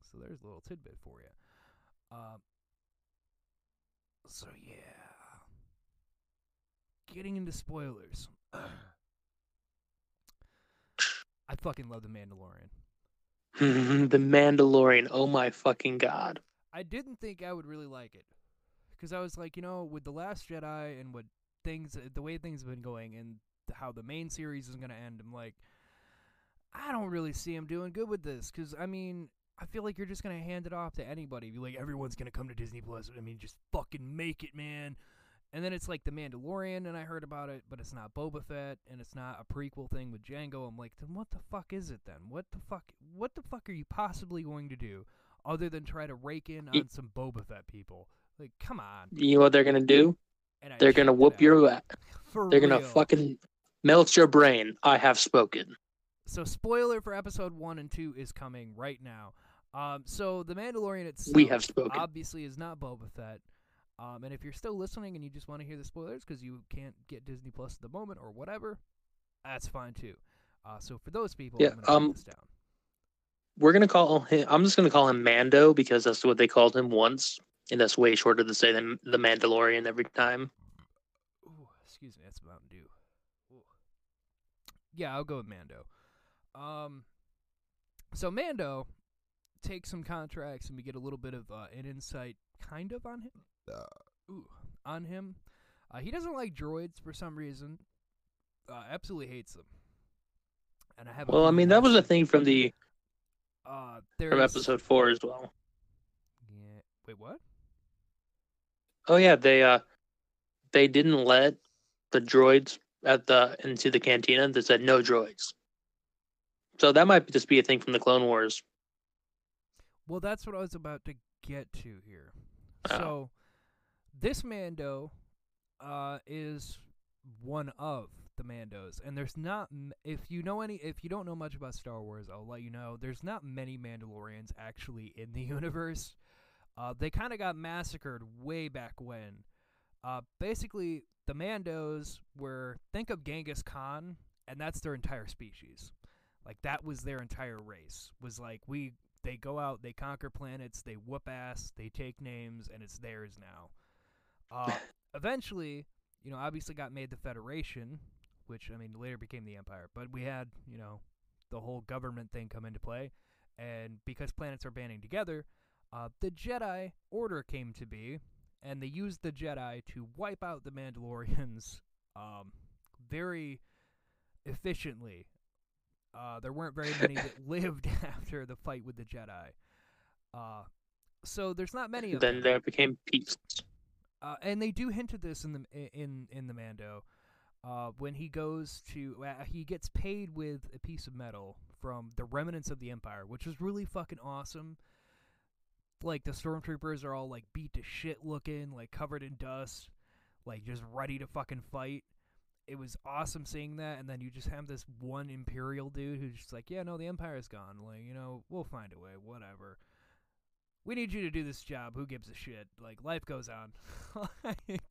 so there's a little tidbit for you. Um, so yeah, getting into spoilers. I fucking love the Mandalorian. the Mandalorian. Oh my fucking god. I didn't think I would really like it because I was like, you know, with the Last Jedi and what things, the way things have been going, and how the main series is gonna end, I'm like, I don't really see him doing good with this because I mean, I feel like you're just gonna hand it off to anybody. Be like, everyone's gonna come to Disney Plus. I mean, just fucking make it, man. And then it's like the Mandalorian, and I heard about it, but it's not Boba Fett, and it's not a prequel thing with Jango. I'm like, then what the fuck is it then? What the fuck? What the fuck are you possibly going to do other than try to rake in on some Boba Fett people? Like, come on. You know what they're gonna do? And They're gonna whoop your ass. For They're gonna fucking melt your brain. I have spoken. So, spoiler for episode one and two is coming right now. Um, so the Mandalorian itself, We have spoken. obviously, is not Boba Fett. Um, and if you're still listening and you just want to hear the spoilers because you can't get Disney Plus at the moment or whatever, that's fine too. Uh, so for those people, Yeah, um, this down. We're gonna call him. I'm just gonna call him Mando because that's what they called him once, and that's way shorter to say than the Mandalorian every time. Ooh, excuse me, that's Mountain Dew. Ooh. Yeah, I'll go with Mando. Um, so Mando takes some contracts, and we get a little bit of uh, an insight, kind of on him. Uh, ooh, on him. Uh, he doesn't like droids for some reason. Uh, absolutely hates them. And I have. Well, I mean that was a thing from the Uh, from there's episode four as well. Yeah. Wait, what? Oh yeah, they uh they didn't let the droids at the into the cantina. They said no droids. So that might just be a thing from the Clone Wars. Well, that's what I was about to get to here. Oh. So, this Mando uh, is one of the Mandos, and there's not. If you know any, if you don't know much about Star Wars, I'll let you know. There's not many Mandalorians actually in the universe. Uh, they kind of got massacred way back when. Uh, basically, the Mandos were think of Genghis Khan, and that's their entire species. Like that was their entire race. Was like we they go out, they conquer planets, they whoop ass, they take names, and it's theirs now. Uh, eventually, you know, obviously got made the Federation, which I mean later became the Empire. But we had, you know, the whole government thing come into play, and because planets are banding together, uh, the Jedi Order came to be, and they used the Jedi to wipe out the Mandalorians, um, very efficiently. Uh, there weren't very many that lived after the fight with the Jedi. Uh, so there's not many of Then them. Then there became peace. Uh, and they do hint at this in the in in the Mando, uh, when he goes to uh, he gets paid with a piece of metal from the remnants of the Empire, which was really fucking awesome. Like the stormtroopers are all like beat to shit looking, like covered in dust, like just ready to fucking fight. It was awesome seeing that, and then you just have this one Imperial dude who's just like, yeah, no, the Empire's gone. Like, you know, we'll find a way, whatever we need you to do this job. Who gives a shit? Like life goes on. Like-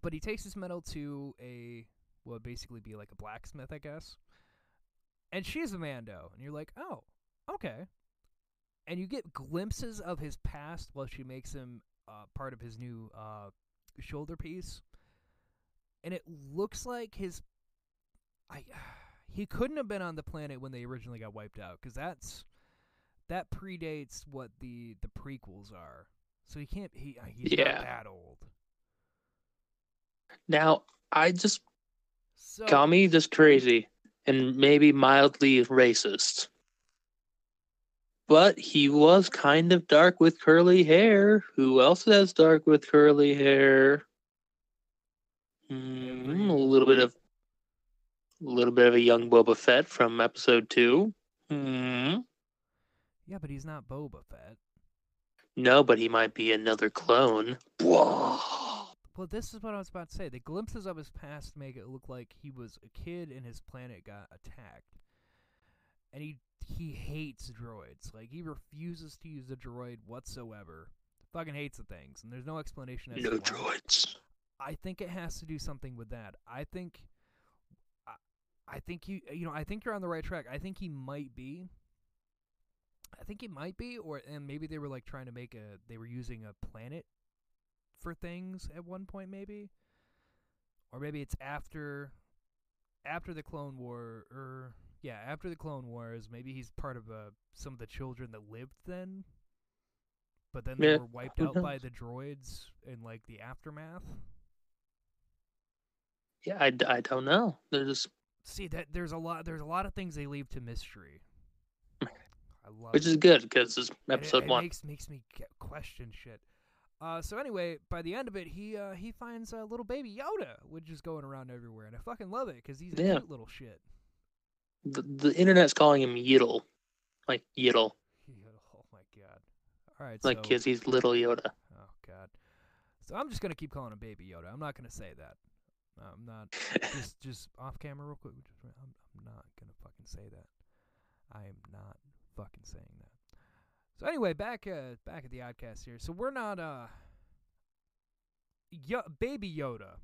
but he takes his metal to a what would basically be like a blacksmith, I guess. And she's a Mando, and you're like, oh, okay. And you get glimpses of his past while she makes him uh, part of his new uh, shoulder piece, and it looks like his. I he couldn't have been on the planet when they originally got wiped out because that's that predates what the the prequels are. So he can't. He uh, he's Yeah. not that old. Now, I just So call me just crazy and maybe mildly racist. But he was kind of dark with curly hair. Who else has dark with curly hair? Hmm, a little bit of a little bit of a young Boba Fett from episode two. Hmm. Yeah, but he's not Boba Fett. No, but he might be another clone. Whoa. Well, this is what I was about to say. The glimpses of his past make it look like he was a kid and his planet got attacked. And he he hates droids. Like he refuses to use a droid whatsoever. Fucking hates the things, and there's no explanation as No to why. droids. I think it has to do something with that. I think I, I think you you know, I think you're on the right track. I think he might be I think he might be or and maybe they were like trying to make a they were using a planet for things at one point maybe. Or maybe it's after after the Clone War or yeah, after the Clone Wars, maybe he's part of uh, some of the children that lived then. But then they Yeah, were wiped out by the droids in like the aftermath. Yeah, I, I don't know. There's See that there's a lot there's a lot of things they leave to mystery. I love which it. is good because it's And it- episode it one. makes makes me get, question shit. Uh, so anyway, by the end of it, he uh, he finds a little baby Yoda, which is going around everywhere, and I fucking love it because he's a Yeah. cute little shit. The, the internet's calling him Yiddle, like Yiddle, oh my god! All right, like so. He's little Yoda. Oh god. So I'm just gonna keep calling him Baby Yoda. I'm not gonna say that. I'm not. just just off camera real quick. I'm I'm not gonna fucking say that. I am not fucking saying that. So anyway, back uh back at the Oddcast here. So we're not uh. Yo- Baby Yoda.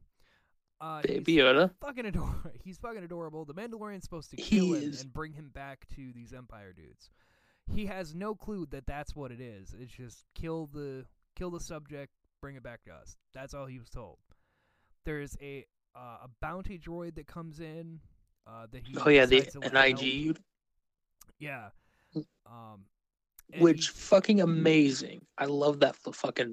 Uh, Baby Yoda. fucking adorable. He's fucking adorable. The Mandalorian's supposed to He kill him is. and bring him back to these Empire dudes. He has no clue that that's what it is. It's just kill the kill the subject, bring it back to us. That's all he was told. There's a uh, a bounty droid that comes in. Uh, that he Oh yeah, the let help. Yeah. Um, which fucking amazing. I love that fucking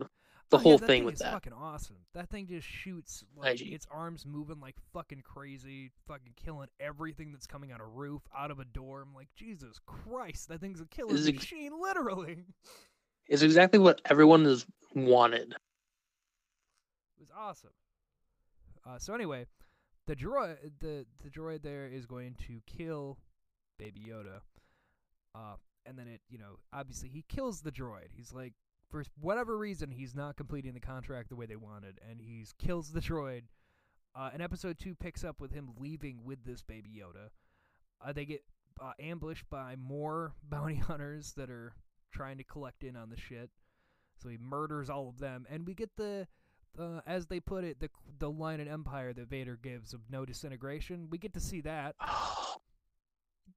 the Oh, whole that thing with is that. fucking awesome. That thing just shoots like IG. its arms moving like fucking crazy, fucking killing everything that's coming out of roof, out of a door. I'm like, Jesus Christ, that thing's a it- machine, literally. It's exactly what everyone has wanted. It was awesome. Uh, so anyway, the droid, the the droid there is going to kill Baby Yoda. Uh, and then it, you know, obviously he kills the droid. He's like, for whatever reason, he's not completing the contract the way they wanted, and he kills the droid. Uh, and episode two picks up with him leaving with this Baby Yoda. Uh, they get uh, ambushed by more bounty hunters that are trying to collect in on the shit. So he murders all of them, and we get the, as they put it, the the line in Empire that Vader gives of no disintegration. We get to see that.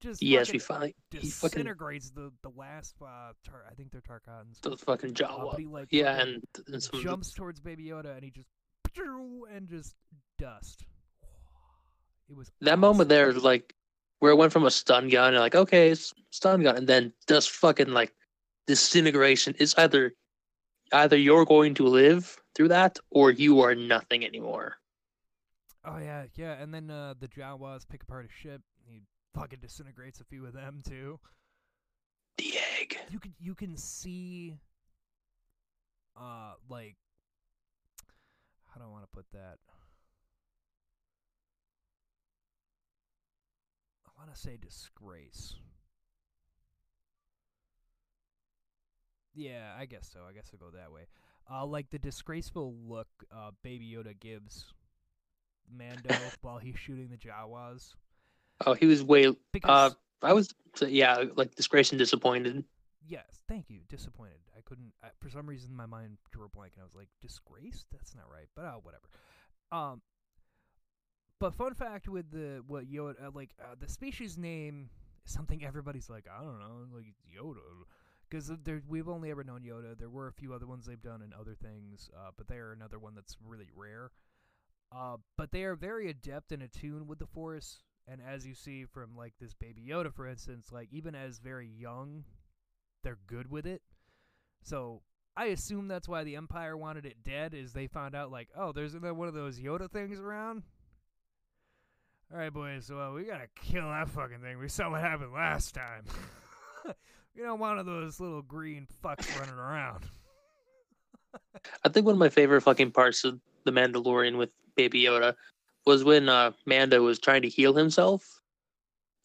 Just yes, we finally he fucking disintegrates the the last. Uh, tar- I think they're Tarkans. the fucking Uh, Jawa. but he like yeah, and, and of the- jumps towards Baby Yoda, and he just and just dust. It was that moment awesome. there is like where it went from a stun gun, and like okay, it's stun gun, and then just fucking like disintegration. It's either either you're going to live through that, or you are nothing anymore. Oh yeah, yeah, and then uh, the Jawas pick apart a ship. Fucking disintegrates a few of them too. The egg. You can you can see, uh, like how do I want to put that? I want to say disgrace. Yeah, I guess so. I guess I'll go that way. Uh, like the disgraceful look uh, Baby Yoda gives Mando while he's shooting the Jawas. Oh, he was way. Because Uh, I was yeah, like disgraced and disappointed. Yes, thank you. Disappointed. I couldn't. I, for some reason, my mind drew a blank, and I was like, "Disgraced? That's not right." But oh, whatever. Um. But fun fact with the what Yoda uh, like uh, the species name is something everybody's like I don't know like Yoda because there we've only ever known Yoda. There were a few other ones they've done and other things, uh, but they are another one that's really rare. Uh, but they are very adept and attuned with the Force, And as you see from like this Baby Yoda, for instance, like even as very young, they're good with it. So I assume that's why the Empire wanted it dead. Is they found out like, oh, there's another one of those Yoda things around. All right, boys. So uh, we gotta kill that fucking thing. We saw what happened last time. don't want one of those little green fucks running around. I think one of my favorite fucking parts of the Mandalorian with Baby Yoda was when uh, Mando was trying to heal himself,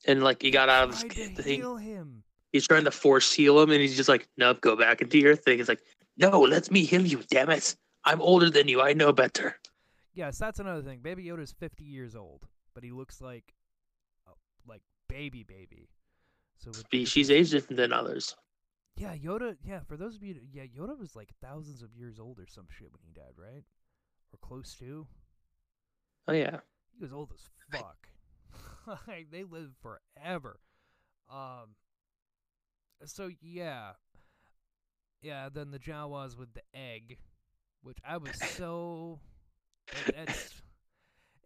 and like he got out of his thing. heal him. He's trying to force heal him, and he's just like, "Nope, go back into your thing." It's like, "No, let me heal you, damn it! I'm older than you. I know better." Yes, that's another thing. Baby Yoda's 50 years old, but he looks like, like baby baby. So with- with She's his- age different than others. Yeah, Yoda. Yeah, for those of you, yeah, Yoda was like thousands of years old or some shit when he died, right? Or close to. Oh yeah, He was old as fuck. like they lived forever. Um. So yeah, yeah. Then the Jawas with the egg, which I was so. That's.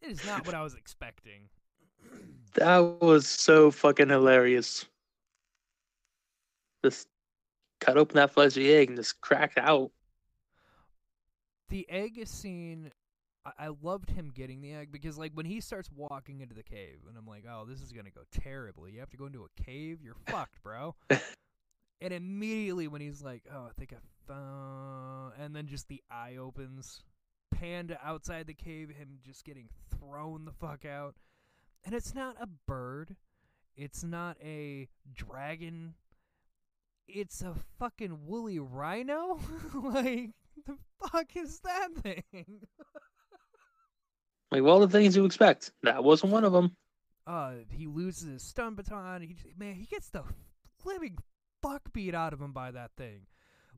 It is not what I was expecting. that was so fucking hilarious. Just cut open that fleshy egg and just crack out. the egg scene I-, I loved him getting the egg because like when he starts walking into the cave and I'm like, oh, this is gonna go terribly. You have to go into a cave, you're fucked, bro. and immediately when he's like, oh, I think I found, and then just the eye opens, pan to outside the cave, him just getting thrown the fuck out, and it's not a bird, it's not a dragon. It's a fucking woolly rhino? like, the fuck is that thing? Like, well, the things you expect. That wasn't one of them. uh, he loses his stun baton. He j- man, he gets the living fuck beat out of him by that thing.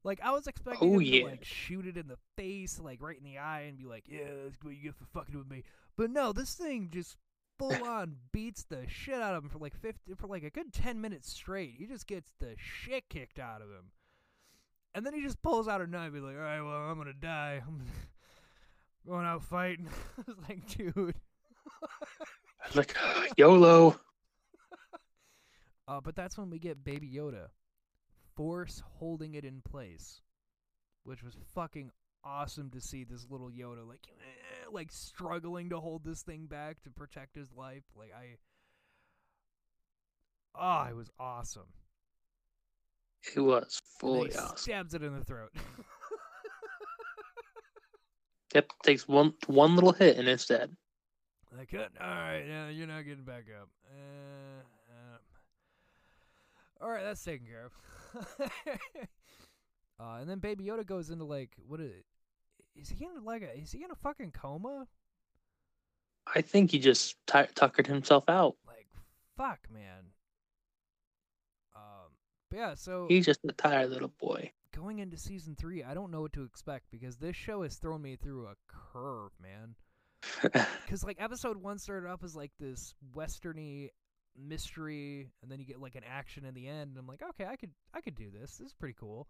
Like I was expecting Oh, him yeah. to like shoot it in the face, like right in the eye, and be like, "Yeah, that's what you get for fucking with me." But no, this thing just full on beats the shit out of him for like fifty, for like a good ten minutes straight. He just gets the shit kicked out of him, and then he just pulls out a knife. and be like, "All right, well, I'm gonna die. Going out fighting." I was like, dude. Like, YOLO. Uh, but that's when we get Baby Yoda, Force holding it in place, which was fucking awesome to see this little Yoda like eh, like struggling to hold this thing back to protect his life. Like I, ah, it was awesome. It was fully he awesome. stabs it in the throat. Yep, takes one one little hit and it's dead. like, uh, all right, yeah, you're not getting back up. Uh, um, all right, that's taken care of. uh, and then Baby Yoda goes into like, what is? Is he in like a? Is he in a fucking coma? I think he just t- tuckered himself out. Like, fuck, man. Um, but yeah. So He's just a tired little boy. Going into season three, I don't know what to expect because this show has thrown me through a curve, man. Because like episode one started off as like this westerny mystery, and then you get like an action in the end. And I'm like, okay, I could I could do this. This is pretty cool.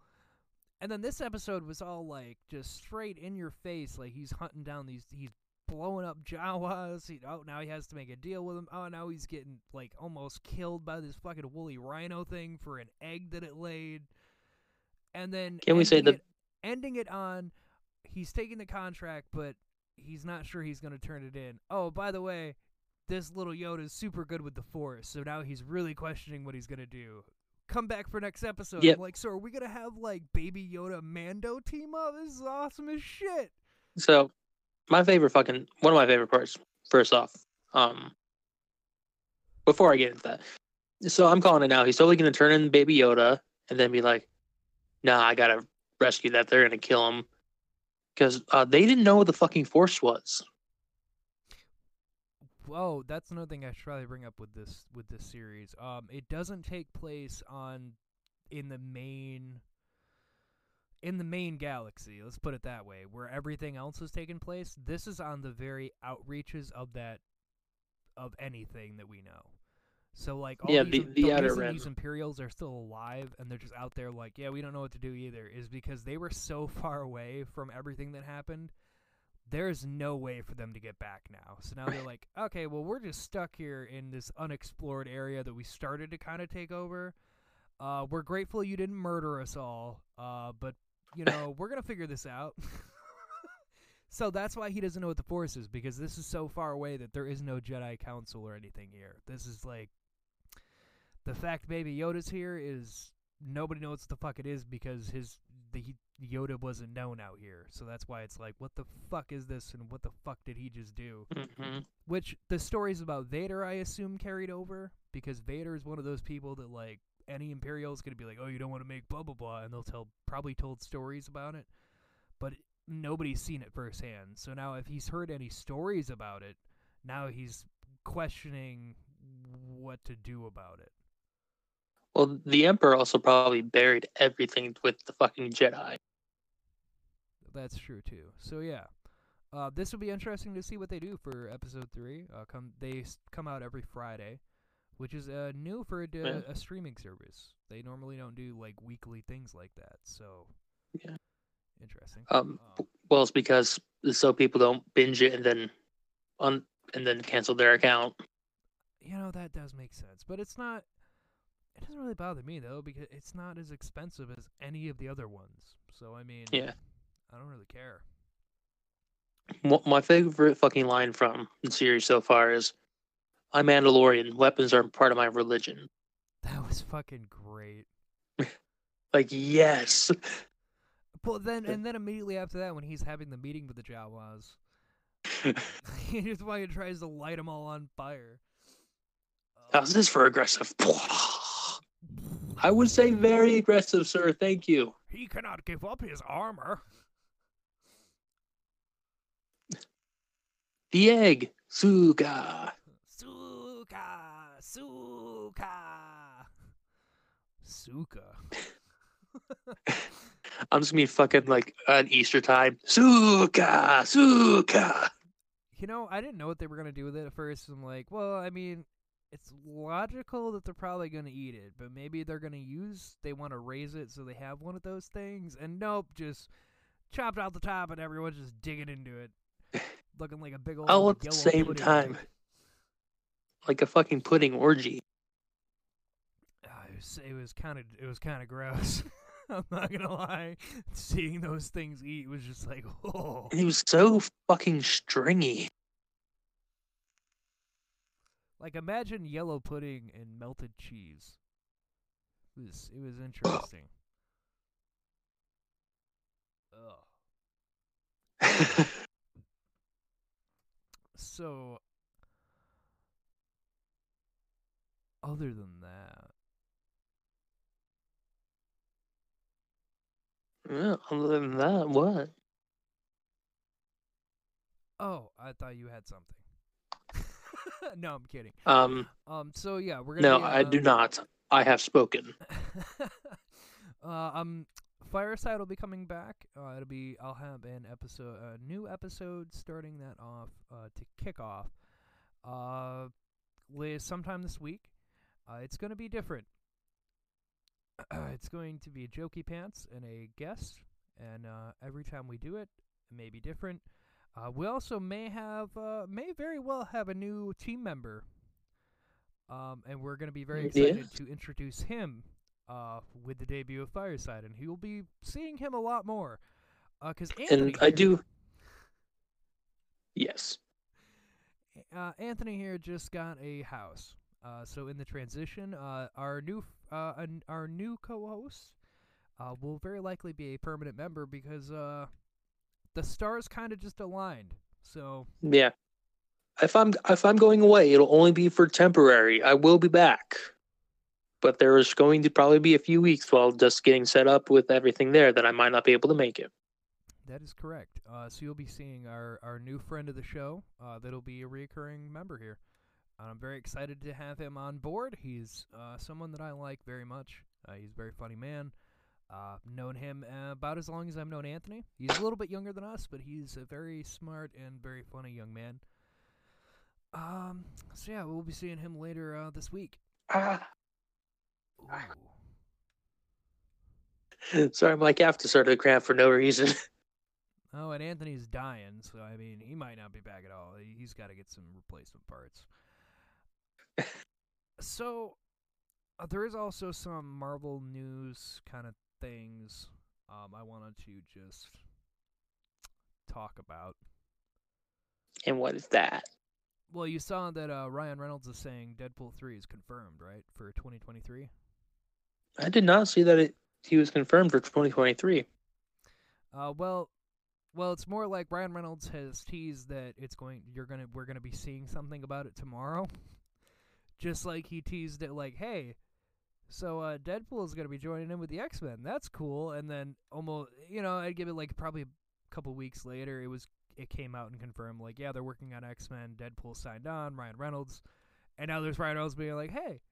And then this episode was all like just straight in your face. Like he's hunting down these, he's blowing up Jawas. He, oh, now he has to make a deal with him. Oh, now he's getting like almost killed by this fucking woolly rhino thing for an egg that it laid. And then Can we say ending that- it- ending it on he's taking the contract, but he's not sure he's going to turn it in. Oh, by the way, this little Yoda's super good with the Force, so now he's really questioning what he's going to do. Come back for next episode. Yep. I'm like, so are we going to have like Baby Yoda Mando team up? This is awesome as shit. So, my favorite fucking one of my favorite parts. First off, um, before I get into that, so I'm calling it now. He's totally gonna turn in Baby Yoda and then be like, "Nah, I gotta rescue that. They're gonna kill him." Because uh, they didn't know what the fucking Force was. Whoa, that's another thing I should probably bring up with this with this series. Um, it doesn't take place on in the main in the main galaxy. Let's put it that way, where everything else is taking place. This is on the very outreaches of that of anything that we know. So like all Yeah, these, the- the outer reason rim. these Imperials are still alive and they're just out there like, yeah, we don't know what to do either, is because they were so far away from everything that happened there's no way for them to get back now. So now they're like, okay, well, we're just stuck here in this unexplored area that we started to kind of take over. Uh, we're grateful you didn't murder us all, uh, but you know we're gonna figure this out. so that's why he doesn't know what the Force is because this is so far away that there is no Jedi Council or anything here. This is like the fact Baby Yoda's here is nobody knows what the fuck it is because his the Yoda wasn't known out here. So that's why it's like, what the fuck is this and what the fuck did he just do? hmm Which the stories about Vader, I assume, carried over because Vader is one of those people that like any Imperial is gonna be like, oh, you don't want to make blah blah blah, and they'll tell probably told stories about it, but nobody's seen it firsthand. So now, if he's heard any stories about it, now he's questioning what to do about it. Well, the Emperor also probably buried everything with the fucking Jedi. That's true too. So yeah, uh, this will be interesting to see what they do for episode three. Uh, come they s- come out every Friday, which is uh, new for a, Yeah. a streaming service. They normally don't do like weekly things like that. So Yeah. interesting. Um, Um, well, it's because so people don't binge it and then on and then cancel their account. you know that does make sense, but it's not. It doesn't really bother me though because it's not as expensive as any of the other ones. So I mean, Yeah. I don't really care. My favorite fucking line from the series so far is, "I'm Mandalorian. Weapons are part of my religion." That was fucking great. Like, yes. But then, and then immediately after that, when he's having the meeting with the Jawas, here's why he tries to light them all on fire. How's this for aggressive? I would say very aggressive, sir. Thank you. He cannot give up his armor. The egg, Suga. Suka, Suka, Suka. I'm just gonna be fucking like at Easter time. Suka, Suka. You know, I didn't know what they were gonna do with it at first. I'm like, well, I mean, it's logical that they're probably gonna eat it, but maybe they're gonna use. They want to raise it so they have one of those things, and nope, just chopped out the top, and everyone's just digging into it, looking like a big old. All at the same pudding time. Like a fucking pudding orgy. Ah, it was it was kind of it was kind of gross. I'm not gonna lie. Seeing those things eat was just like, oh. And it was so fucking stringy. Like imagine yellow pudding and melted cheese. It was it was interesting. Ugh. So other than that, yeah, other than that, what? oh, I thought you had something. no, I'm kidding. Um, Um, so yeah, we're gonna. no, be, I do um, not. I have spoken. uh, um, Fireside will be coming back. Uh, it'll be I'll have an episode, a new episode starting that off uh, to kick off. Uh, sometime this week. Uh, it's gonna be different. Uh, it's going to be jokey pants and a guest, and uh, every time we do it, it may be different. Uh, we also may have, uh, may very well have a new team member. Um, and we're going to be very excited to introduce him uh, with the debut of Fireside, and he will be seeing him a lot more. Because Anthony, And I here- do. Yes. uh, Anthony here just got a house. Uh, so in the transition, uh, our new uh, our new co-host uh, will very likely be a permanent member because uh, the stars kind of just aligned. So Yeah. If I'm if I'm going away, it'll only be for temporary. I will be back. But there is going to probably be a few weeks while just getting set up with everything there that I might not be able to make it. that is correct. Uh, so you'll be seeing our, our new friend of the show. Uh, that'll be a recurring member here. I'm very excited to have him on board. He's uh, someone that I like very much. Uh, he's a very funny man. Uh, known him uh, about as long as I've known Anthony. He's a little bit younger than us, but he's a very smart and very funny young man. Um, so yeah, we'll be seeing him later uh, this week. Ah. Sorry, my calf just started to cramp for no reason. Oh, and Anthony's dying, so I mean, he might not be back at all. He- He's got to get some replacement parts. so, uh, there is also some Marvel news kind of things um, I wanted to just talk about. And what is that? Well, you saw that uh, Ryan Reynolds is saying Deadpool 3 is confirmed, right, for 2023? I did not see that it he was confirmed for 2023. Uh, well, well, it's more like Ryan Reynolds has teased that it's going. You're gonna. We're gonna be seeing something about it tomorrow. Just like he teased it, like, hey, so uh, Deadpool is gonna be joining in with the X Men. That's cool. And then almost, you know, I'd give it like probably a couple weeks later. It was. It came out and confirmed, like, yeah, they're working on X Men. Deadpool signed on. Ryan Reynolds, and now there's Ryan Reynolds being like, hey,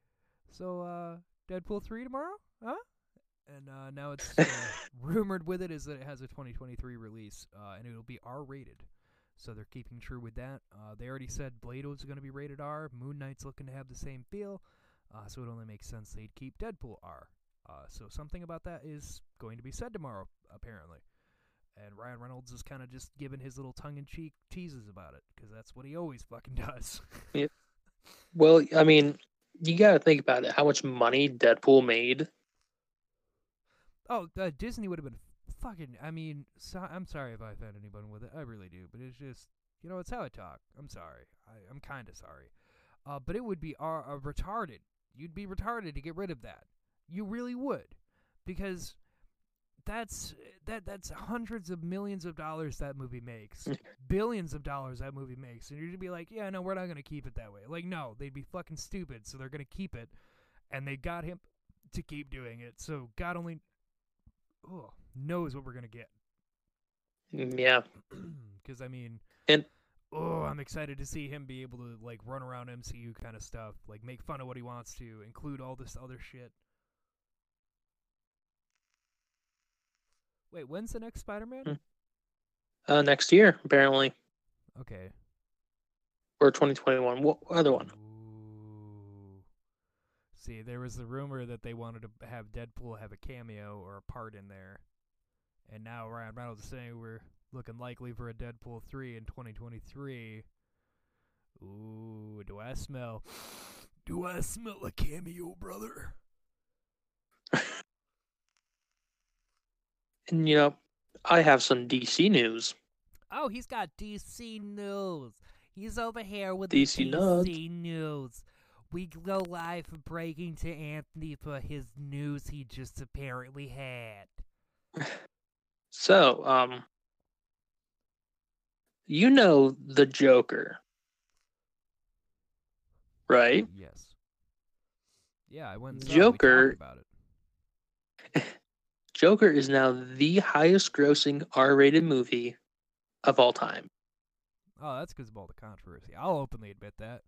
so uh, Deadpool three tomorrow, huh? and uh, now it's uh, rumored with it is that it has a 2023 release, uh, and it'll be R-rated. So they're keeping true with that. Uh, they already said Blade was going to be rated R. Moon Knight's looking to have the same feel, uh, so it only makes sense they'd keep Deadpool R. Uh, so something about that is going to be said tomorrow, apparently. And Ryan Reynolds is kind of just giving his little tongue-in-cheek teases about it, because that's what he always fucking does. Well, I mean, you got to think about it. How much money Deadpool made? Oh, uh, Disney would have been fucking. I mean, so, I'm sorry if I offend anyone with it. I really do, but it's just you know, it's how I talk. I'm sorry. I, I'm kind of sorry. Uh, but it would be uh, retarded. You'd be retarded to get rid of that. You really would, because that's that that's hundreds of millions of dollars that movie makes, billions of dollars that movie makes, and you'd be like, yeah, no, we're not gonna keep it that way. Like, no, they'd be fucking stupid, so they're gonna keep it, and they got him to keep doing it. So God only oh, knows what we're gonna get. Mm, Yeah. Because I mean, And- oh, I'm excited to see him be able to like run around MCU kind of stuff, like make fun of what he wants to, include all this other shit. Wait, when's the next Spider-Man? Hmm. Uh, next year, apparently, Okay. or 2021. What other one? Ooh. See, there was the rumor that they wanted to have Deadpool have a cameo or a part in there. And now Ryan Reynolds is saying we're looking likely for a Deadpool 3 in 2023. Ooh, do I smell. Do I smell a cameo, brother? And you know, I have some DC news. Oh, he's got DC news. He's over here with DC. DC news. We go live breaking to Anthony for his news he just apparently had. So, um, you know the Joker, right? Yes. Yeah, I went and saw it. Joker- about it. Joker is now the highest grossing R rated movie of all time. Oh, that's because of all the controversy. I'll openly admit that.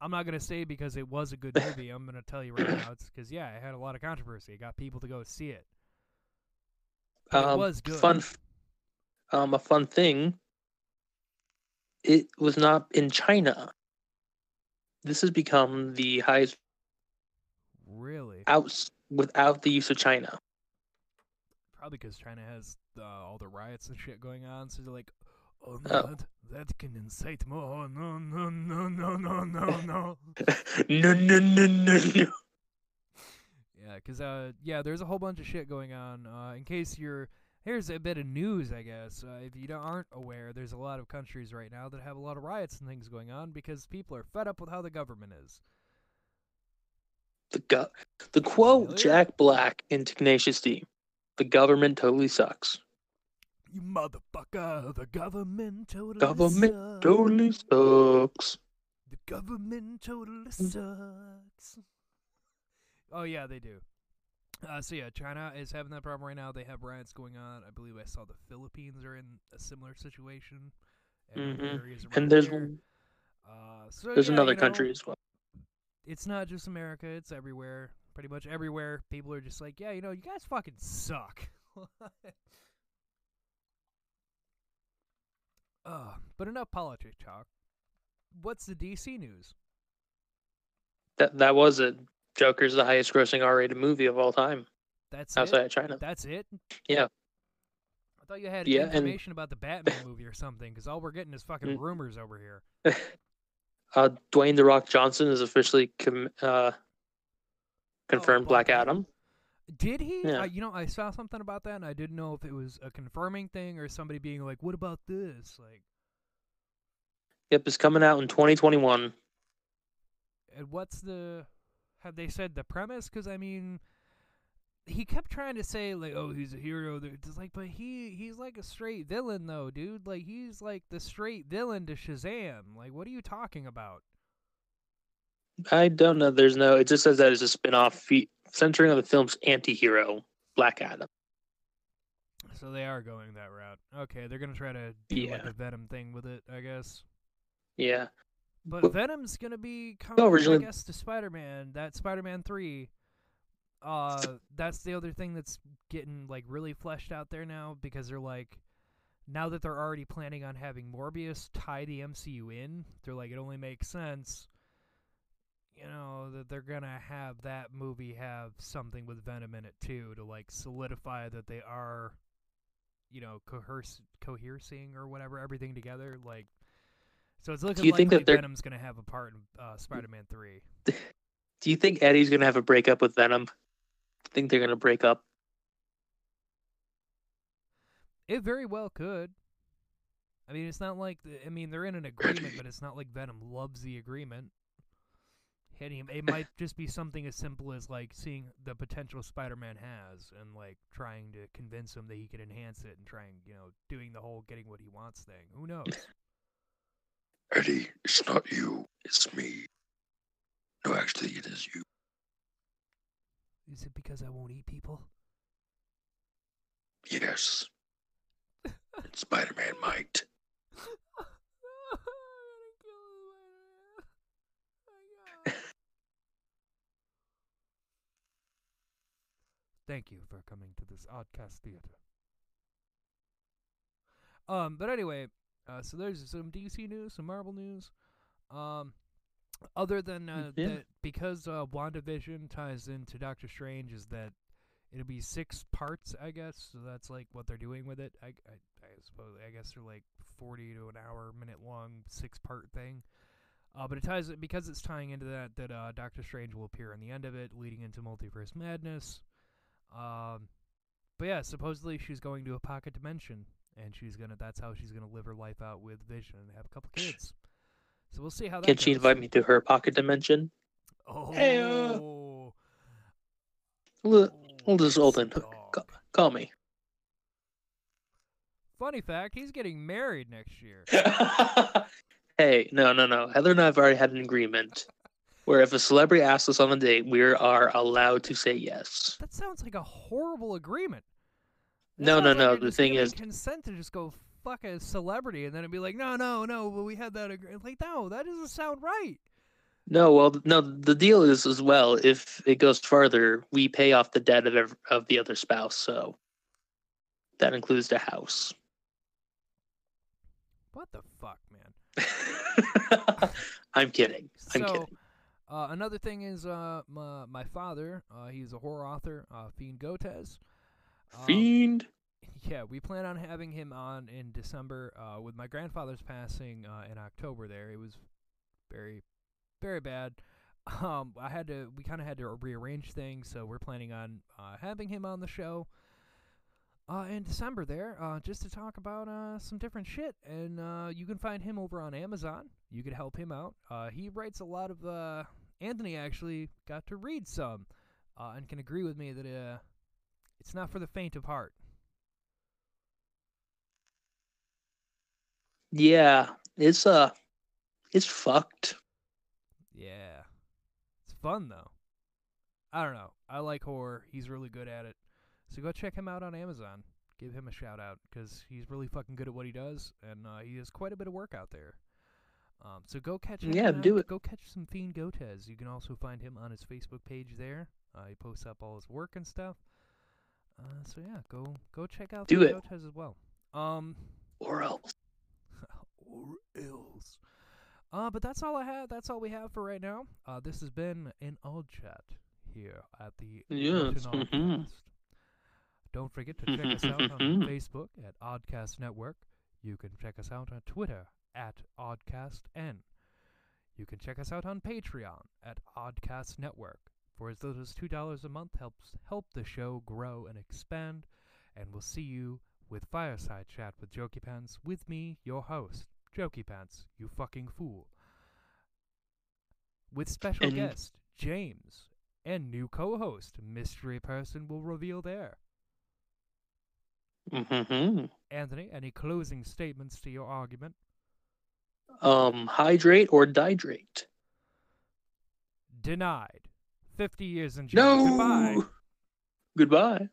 I'm not gonna say because it was a good movie. I'm gonna tell you right now, it's because yeah, it had a lot of controversy. It got people to go see it. But it Um, was good. Fun, um, a fun thing. It was not in China. This has become the highest Really? out without the use of China. Probably because China has uh, all the riots and shit going on, so they're like, oh no, Oh. that, that can incite more. No, no, no, no, no, no, no. no, no, no, no, no. Yeah, because uh, yeah, there's a whole bunch of shit going on. Uh, in case you're, here's a bit of news, I guess. Uh, if you don't, aren't aware, there's a lot of countries right now that have a lot of riots and things going on because people are fed up with how the government is. The go- the quote Really? Jack Black in Tenacious D. The government totally sucks. You motherfucker! The government totally Government sucks. Totally sucks. The government totally sucks. Oh yeah, they do. Uh, so yeah, China is having that problem right now. They have riots going on. I believe I saw the Philippines are in a similar situation. and Mhm. And there's there. Uh, so there's yeah, another you know, country as well. It's not just America; it's everywhere. Pretty much everywhere, people are just like, "Yeah, you know, you guys fucking suck." uh, but enough politics talk. What's the DC news? That that was it. Joker's the highest grossing R rated movie of all time That's outside it. of China. That's it. Yeah. I thought you had Yeah, and- information about the Batman movie or something, because all we're getting is fucking Mm. rumors over here. Uh, Dwayne the Rock Johnson is officially com- uh, confirmed Black Black Adam. Adam. Did he? Yeah. Uh, you know, I saw something about that, and I didn't know if it was a confirming thing or somebody being like, "What about this?" Like, Yep, it's coming out in 2021. and what's the? Have they said the premise? Because I mean, he kept trying to say like, "Oh, he's a hero." It's like, but he he's like a straight villain though, dude. Like he's like the straight villain to Shazam. Like, what are you talking about? I don't know. There's no. It just says that it's a spin-off fe- centering on the film's anti-hero, Black Adam. So they are going that route. Okay, they're gonna try to do like a Venom thing with it, I guess. Yeah. But Well- Venom's gonna be coming, I originally- guess, to Spider-Man. That Spider-Man three. Uh, that's the other thing that's getting like really fleshed out there now because they're like, now that they're already planning on having Morbius tie the MCU in, they're like, it only makes sense. You know that they're gonna have that movie have something with Venom in it too to like solidify that they are, you know, coherce cohersing or whatever everything together. Like, so it's looking you think that Venom's gonna have a part in uh, Spider-Man three. Do you think Eddie's gonna have a breakup with Venom? think they're gonna break up? It very well could. I mean, it's not like the, I mean they're in an agreement, but it's not like Venom loves the agreement. He- It might just be something as simple as like seeing the potential Spider-Man has and like trying to convince him that he can enhance it and trying, you know, doing the whole getting what he wants thing. Who knows? Eddie, it's not you, it's me. No, actually, it is you. Is it because I won't eat people? Yes. And Spider Man might. Thank you for coming to this oddcast theater. Um, but anyway, uh, so there's some DC news, some Marvel news. Um, other than uh, Yeah. that, because uh, WandaVision ties into Doctor Strange, is that it'll be six parts, I guess. So that's like what they're doing with it. I, I, I suppose I guess they're like forty to an hour, minute long, six part thing. Uh, but it ties it because it's tying into that that uh, Doctor Strange will appear in the end of it, leading into Multiverse Madness. Um, but yeah, supposedly she's going to a pocket dimension, and she's gonna. That's how she's gonna live her life out with Vision and have a couple kids. So we'll see how that Can goes. she invite me to her pocket dimension? Oh, Hey, uh, Well, dog. ca- call me. Funny fact: he's getting married next year. hey, no, no, no. Heather and I have already had an agreement where if a celebrity asks us on a date, we are allowed to say yes. That sounds like a horrible agreement. No, no, like no, the thing is- consent to just go fuck a celebrity, and then it'd be like, no, no, no, but we had that agreement. Like, no, that doesn't sound right. No, well, no. The deal is as well. If it goes further, we pay off the debt of ev- of the other spouse. So that includes the house. What the fuck, man? I'm kidding. I'm so, kidding. Uh, another thing is uh, my, my father. Uh, he's a horror author, uh, Fiend Gotez. Um, Fiend. Yeah, we plan on having him on in December. Uh, with my grandfather's passing uh, in October, there it was very, very bad. Um, I had to, we kind of had to rearrange things, so we're planning on uh, having him on the show uh, in December there, uh, just to talk about uh, some different shit. And uh, you can find him over on Amazon. You could help him out. Uh, he writes a lot of. Uh, Anthony actually got to read some, uh, and can agree with me that uh, it's not for the faint of heart. Yeah, it's uh, it's fucked. Yeah. It's fun though. I don't know. I like horror. He's really good at it. So go check him out on Amazon. Give him a shout out because he's really fucking good at what he does, and uh, he has quite a bit of work out there. Um, so go catch him. Yeah, uh, do it. Go catch some Fiend Gotez. You can also find him on his Facebook page there. Uh, he posts up all his work and stuff. Uh, so yeah, go go check out Do Fiend it. As well. Um, Or else. or else. Uh, but that's all I have. That's all we have for right now. Uh, this has been an odd chat here at the Yes, mhm. Oddcast. Don't forget to check us out on Facebook at Oddcast Network. You can check us out on Twitter at OddcastN. You can check us out on Patreon at Oddcast Network. For as little as $2 a month helps help the show grow and expand. And we'll see you with Fireside Chat with Jokey Pants with me, your host, Jokey Pants, you fucking fool. With special And- guest, James, and new co-host, Mystery Person will reveal there. hmm Anthony, any closing statements to your argument? Um, hydrate or dihydrate? Denied. 50 years in jail. No. Goodbye. Goodbye.